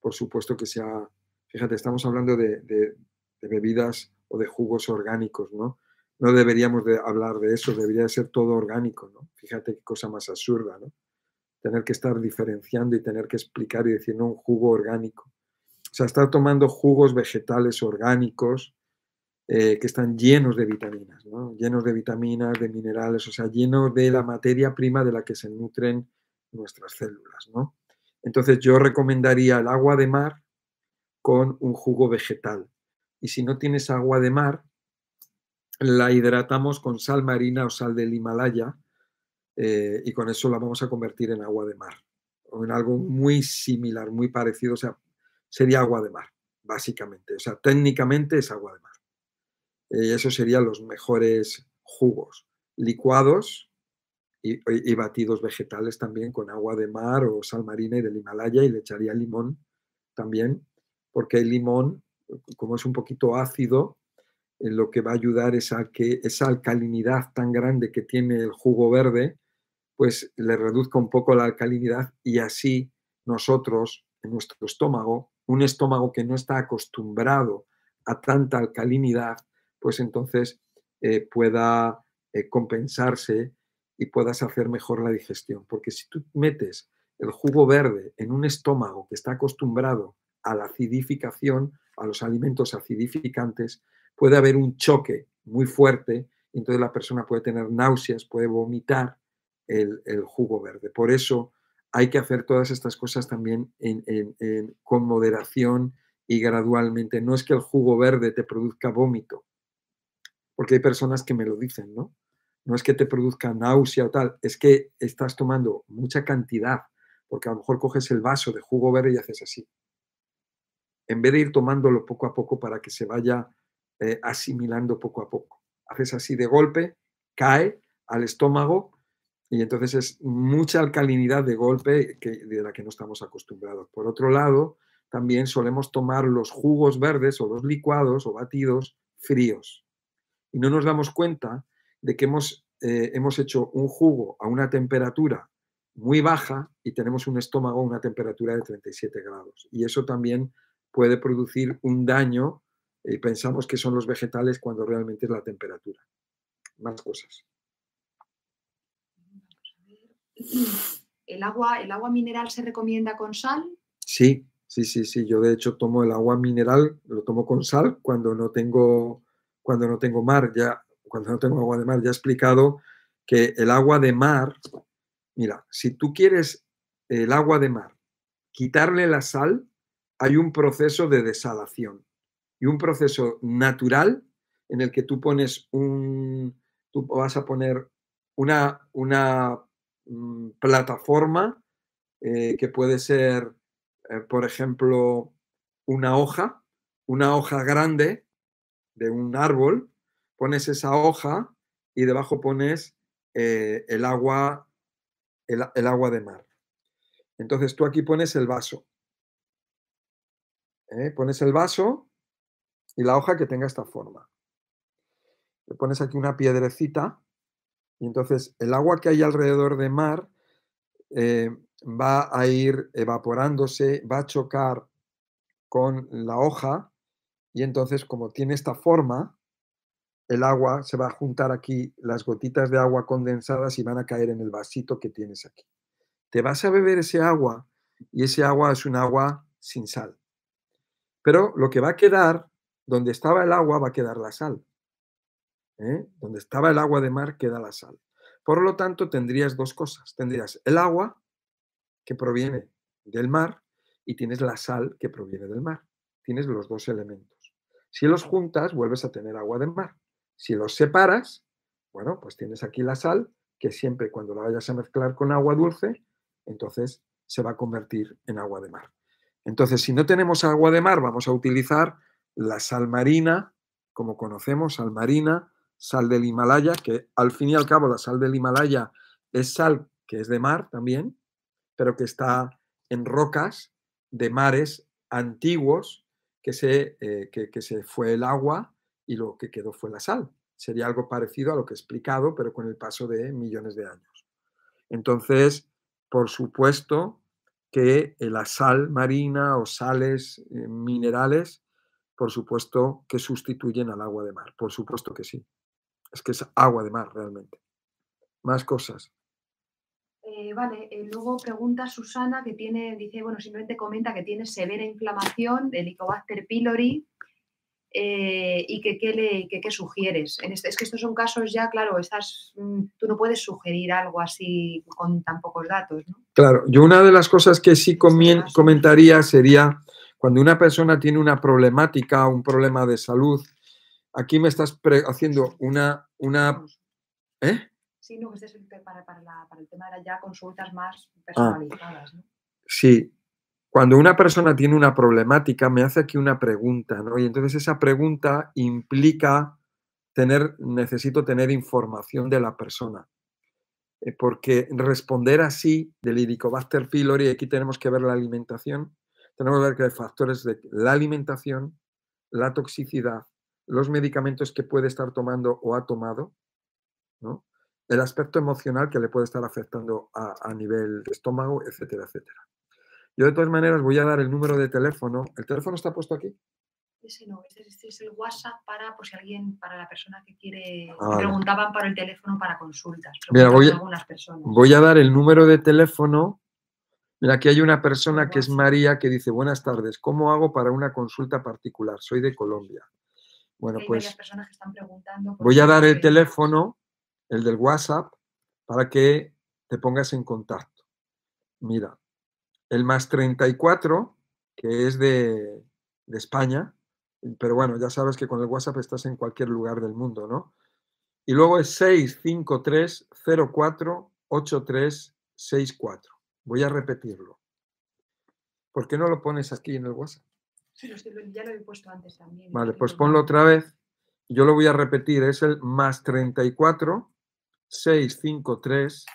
por supuesto que sea, fíjate, estamos hablando de, de bebidas o de jugos orgánicos, ¿no? No deberíamos de hablar de eso, debería ser todo orgánico, ¿no? Fíjate qué cosa más absurda, ¿no? Tener que estar diferenciando y tener que explicar y decir, no, un jugo orgánico. O sea, estar tomando jugos vegetales orgánicos eh, que están llenos de vitaminas, ¿no? Llenos de vitaminas, de minerales, o sea, llenos de la materia prima de la que se nutren nuestras células, ¿no? Entonces yo recomendaría el agua de mar con un jugo vegetal. Y si no tienes agua de mar, la hidratamos con sal marina o sal del Himalaya eh, y con eso la vamos a convertir en agua de mar o en algo muy similar, muy parecido, o sea, sería agua de mar, básicamente. O sea, técnicamente es agua de mar. Y esos serían los mejores jugos, licuados y, y, batidos vegetales también con agua de mar o sal marina y del Himalaya y le echaría limón también, porque el limón, como es un poquito ácido, lo que va a ayudar es a que esa alcalinidad tan grande que tiene el jugo verde, pues le reduzca un poco la alcalinidad y así nosotros, en nuestro estómago, un estómago que no está acostumbrado a tanta alcalinidad, pues entonces eh, pueda eh, compensarse y puedas hacer mejor la digestión. Porque si tú metes el jugo verde en un estómago que está acostumbrado a la acidificación, a los alimentos acidificantes, puede haber un choque muy fuerte entonces la persona puede tener náuseas, puede vomitar el, jugo verde. Por eso hay que hacer todas estas cosas también con moderación y gradualmente. No es que el jugo verde te produzca vómito, porque hay personas que me lo dicen, ¿no? No es que te produzca náusea o tal, es que estás tomando mucha cantidad, porque a lo mejor coges el vaso de jugo verde y haces así. En vez de ir tomándolo poco a poco para que se vaya eh, asimilando poco a poco. Haces así de golpe, cae al estómago y entonces es mucha alcalinidad de golpe de la que no estamos acostumbrados. Por otro lado, también solemos tomar los jugos verdes o los licuados o batidos fríos. Y no nos damos cuenta de que hemos, eh, hemos hecho un jugo a una temperatura muy baja y tenemos un estómago a una temperatura de 37 grados. Y eso también puede producir un daño y pensamos que son los vegetales cuando realmente es la temperatura. Más cosas. ¿El agua, ¿El agua mineral se recomienda con sal? Sí, sí, sí, sí. Yo de hecho tomo el agua mineral, lo tomo con sal cuando no tengo, cuando no tengo mar, ya, cuando no tengo agua de mar. Ya he explicado que el agua de mar, mira, si tú quieres el agua de mar, quitarle la sal, hay un proceso de desalación y un proceso natural en el que tú pones un, tú vas a poner una, una mm, plataforma eh, que puede ser, eh, por ejemplo, una hoja, una hoja grande de un árbol, pones esa hoja y debajo pones eh, el, agua, el agua de mar. Entonces tú aquí pones el vaso. Pones el vaso y la hoja que tenga esta forma. Le pones aquí una piedrecita y entonces el agua que hay alrededor de mar eh, va a ir evaporándose, va a chocar con la hoja y entonces como tiene esta forma, el agua se va a juntar aquí, las gotitas de agua condensadas y van a caer en el vasito que tienes aquí. Te vas a beber ese agua y ese agua es un agua sin sal. Pero lo que va a quedar donde estaba el agua va a quedar la sal. ¿eh? Donde estaba el agua de mar queda la sal. Por lo tanto, tendrías dos cosas. Tendrías el agua que proviene del mar y tienes la sal que proviene del mar. Tienes los dos elementos. Si los juntas, vuelves a tener agua de mar. Si los separas, bueno, pues tienes aquí la sal, que siempre cuando la vayas a mezclar con agua dulce, entonces se va a convertir en agua de mar. Entonces, si no tenemos agua de mar, vamos a utilizar la sal marina, como conocemos, sal marina, sal del Himalaya, que al fin y al cabo la sal del Himalaya es sal que es de mar también, pero que está en rocas de mares antiguos que se, eh, que, se fue el agua y lo que quedó fue la sal. Sería algo parecido a lo que he explicado, pero con el paso de millones de años. Entonces, por supuesto que la sal marina o sales eh, minerales por supuesto que sustituyen al agua de mar, por supuesto que sí. Es que es agua de mar realmente. Más cosas. Eh, vale, eh, luego pregunta Susana que tiene, dice, bueno, simplemente comenta que tiene severa inflamación de Helicobacter pylori eh, y que qué le que, sugieres. En este, es que estos son casos ya, claro, estás, mm, tú no puedes sugerir algo así con tan pocos datos, ¿no? Claro, yo una de las cosas que sí comentaría sería cuando una persona tiene una problemática, un problema de salud, aquí me estás haciendo una, una ¿eh? Sí, no, este es para, el tema de ya consultas más ah. personalizadas. Sí, cuando una persona tiene una problemática, me hace aquí una pregunta, ¿no? Y entonces esa pregunta implica tener, necesito tener información de la persona. Eh, porque responder así del Helicobacter pylori, aquí tenemos que ver la alimentación, tenemos que ver que hay factores de la alimentación, la toxicidad, los medicamentos que puede estar tomando o ha tomado, ¿no? el aspecto emocional que le puede estar afectando a, nivel de estómago, etcétera, etcétera. Yo de todas maneras voy a dar el número de teléfono. ¿El teléfono está puesto aquí? Ese no, este, es el WhatsApp para, por si alguien, para la persona que quiere, ah, preguntaban para el teléfono para consultas. Mira, voy, voy a dar el número de teléfono. Mira, aquí hay una persona que es María que dice, buenas tardes, ¿cómo hago para una consulta particular? Soy de Colombia. Bueno, pues voy a dar el teléfono el del WhatsApp, para que te pongas en contacto. Mira, el más 34, que es de, España, pero bueno, ya sabes que con el WhatsApp estás en cualquier lugar del mundo, ¿no? Y luego es 653-04-8364. Voy a repetirlo. ¿Por qué no lo pones aquí en el WhatsApp? Sí, ya lo he puesto antes también. Vale, pues ponlo otra vez. Yo lo voy a repetir. Es el más 34 653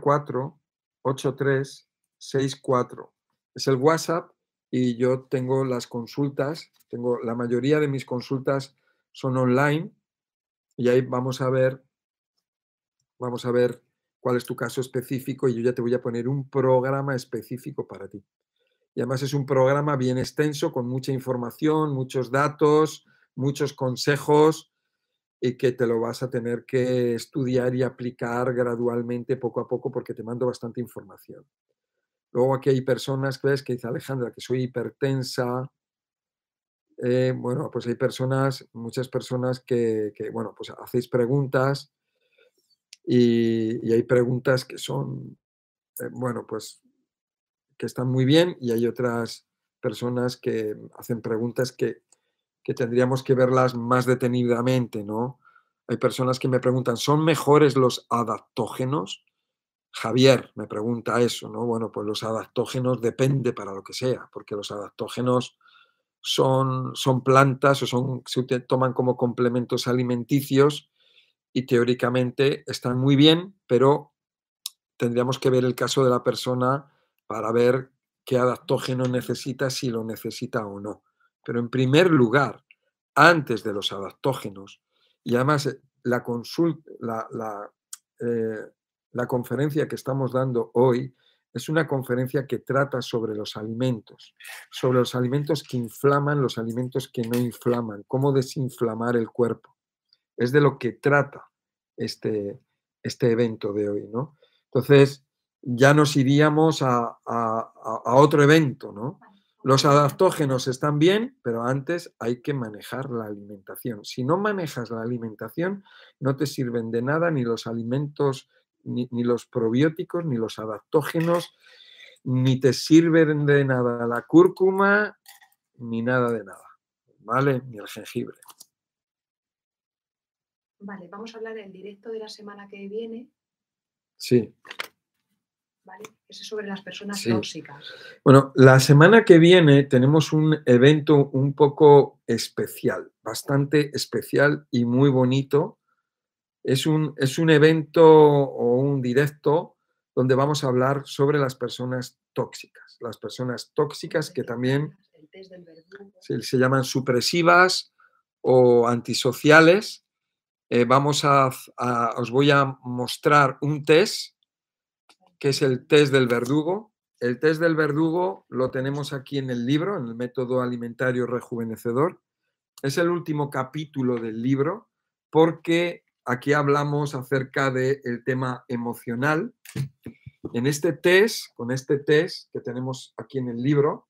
04 83 64. Es el WhatsApp y yo tengo las consultas, tengo la mayoría de mis consultas son online y ahí vamos a ver vamos a ver cuál es tu caso específico y yo ya te voy a poner un programa específico para ti. Y además es un programa bien extenso con mucha información, muchos datos, muchos consejos y que te lo vas a tener que estudiar y aplicar gradualmente, poco a poco, porque te mando bastante información. Luego aquí hay personas, ¿ves? Que dice Alejandra, que soy hipertensa. Eh, bueno, pues hay personas, muchas personas que, bueno, pues hacéis preguntas y, hay preguntas que son, eh, bueno, pues que están muy bien y hay otras personas que hacen preguntas que que tendríamos que verlas más detenidamente, ¿no? Hay personas que me preguntan, ¿son mejores los adaptógenos? Javier me pregunta eso, ¿no? Bueno, pues los adaptógenos depende para lo que sea, porque los adaptógenos son, son plantas o son, se toman como complementos alimenticios y teóricamente están muy bien, pero tendríamos que ver el caso de la persona para ver qué adaptógeno necesita, si lo necesita o no. Pero en primer lugar, antes de los adaptógenos, y además eh, la, consulta, la, eh, la, conferencia que estamos dando hoy es una conferencia que trata sobre los alimentos, sobre los alimentos que inflaman, los alimentos que no inflaman, cómo desinflamar el cuerpo. Es de lo que trata este, este evento de hoy, ¿no? Entonces, ya nos iríamos a, a, a otro evento, ¿no? Los adaptógenos están bien, pero antes hay que manejar la alimentación. Si no manejas la alimentación, no te sirven de nada ni los alimentos, ni, los probióticos, ni los adaptógenos, ni te sirven de nada la cúrcuma, ni nada de nada. ¿Vale? Ni el jengibre. Vale, vamos a hablar del directo de la semana que viene. Sí. ¿vale? Ese es sobre las personas tóxicas. Bueno, la semana que viene tenemos un evento un poco especial, bastante especial y muy bonito. Es un, es un evento o un directo donde vamos a hablar sobre las personas tóxicas. Las personas tóxicas que también se, llaman supresivas o antisociales. Eh, vamos a, os voy a mostrar un test que es el test del verdugo. El test del verdugo lo tenemos aquí en el libro, en el método alimentario rejuvenecedor. Es el último capítulo del libro porque aquí hablamos acerca del tema emocional. En este test, con este test que tenemos aquí en el libro,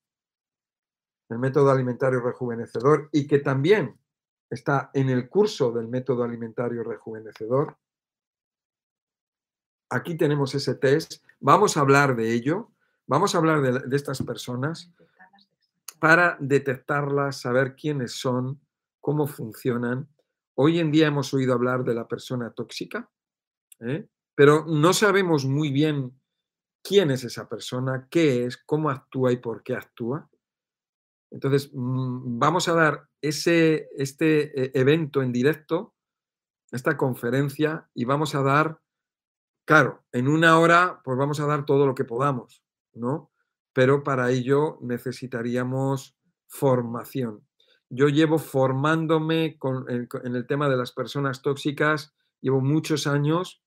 el método alimentario rejuvenecedor, y que también está en el curso del método alimentario rejuvenecedor, aquí tenemos ese test, vamos a hablar de ello, vamos a hablar de, estas personas para detectarlas, saber quiénes son, cómo funcionan. Hoy en día hemos oído hablar de la persona tóxica, ¿eh? pero no sabemos muy bien quién es esa persona, qué es, cómo actúa y por qué actúa. Entonces, mm, vamos a dar ese, este eh, evento en directo, esta conferencia, y vamos a dar Claro, en una hora pues vamos a dar todo lo que podamos, ¿no? Pero para ello necesitaríamos formación. Yo llevo formándome en el tema de las personas tóxicas, llevo muchos años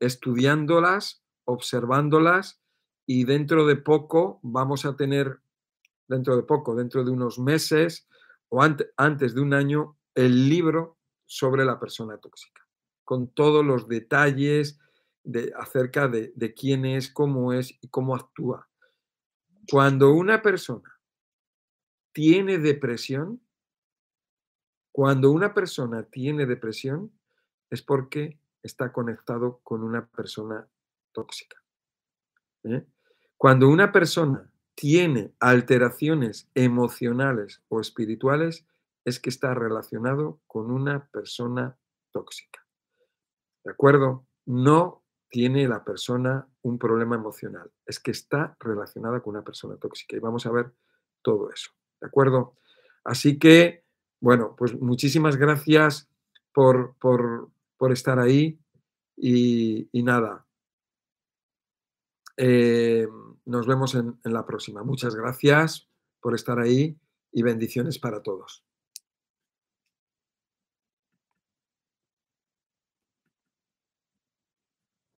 estudiándolas, observándolas y dentro de poco vamos a tener, dentro de poco, dentro de unos meses o antes de un año, el libro sobre la persona tóxica, con todos los detalles, acerca de, de quién es, cómo es y cómo actúa. Cuando una persona tiene depresión, cuando una persona tiene depresión es porque está conectado con una persona tóxica. ¿eh? Cuando una persona tiene alteraciones emocionales o espirituales, es que está relacionado con una persona tóxica. ¿De acuerdo? No tiene la persona un problema emocional, es que está relacionada con una persona tóxica y vamos a ver todo eso, ¿de acuerdo? Así que, bueno, pues muchísimas gracias por, estar ahí y, nada, eh, nos vemos en la próxima. Muchas gracias por estar ahí y bendiciones para todos.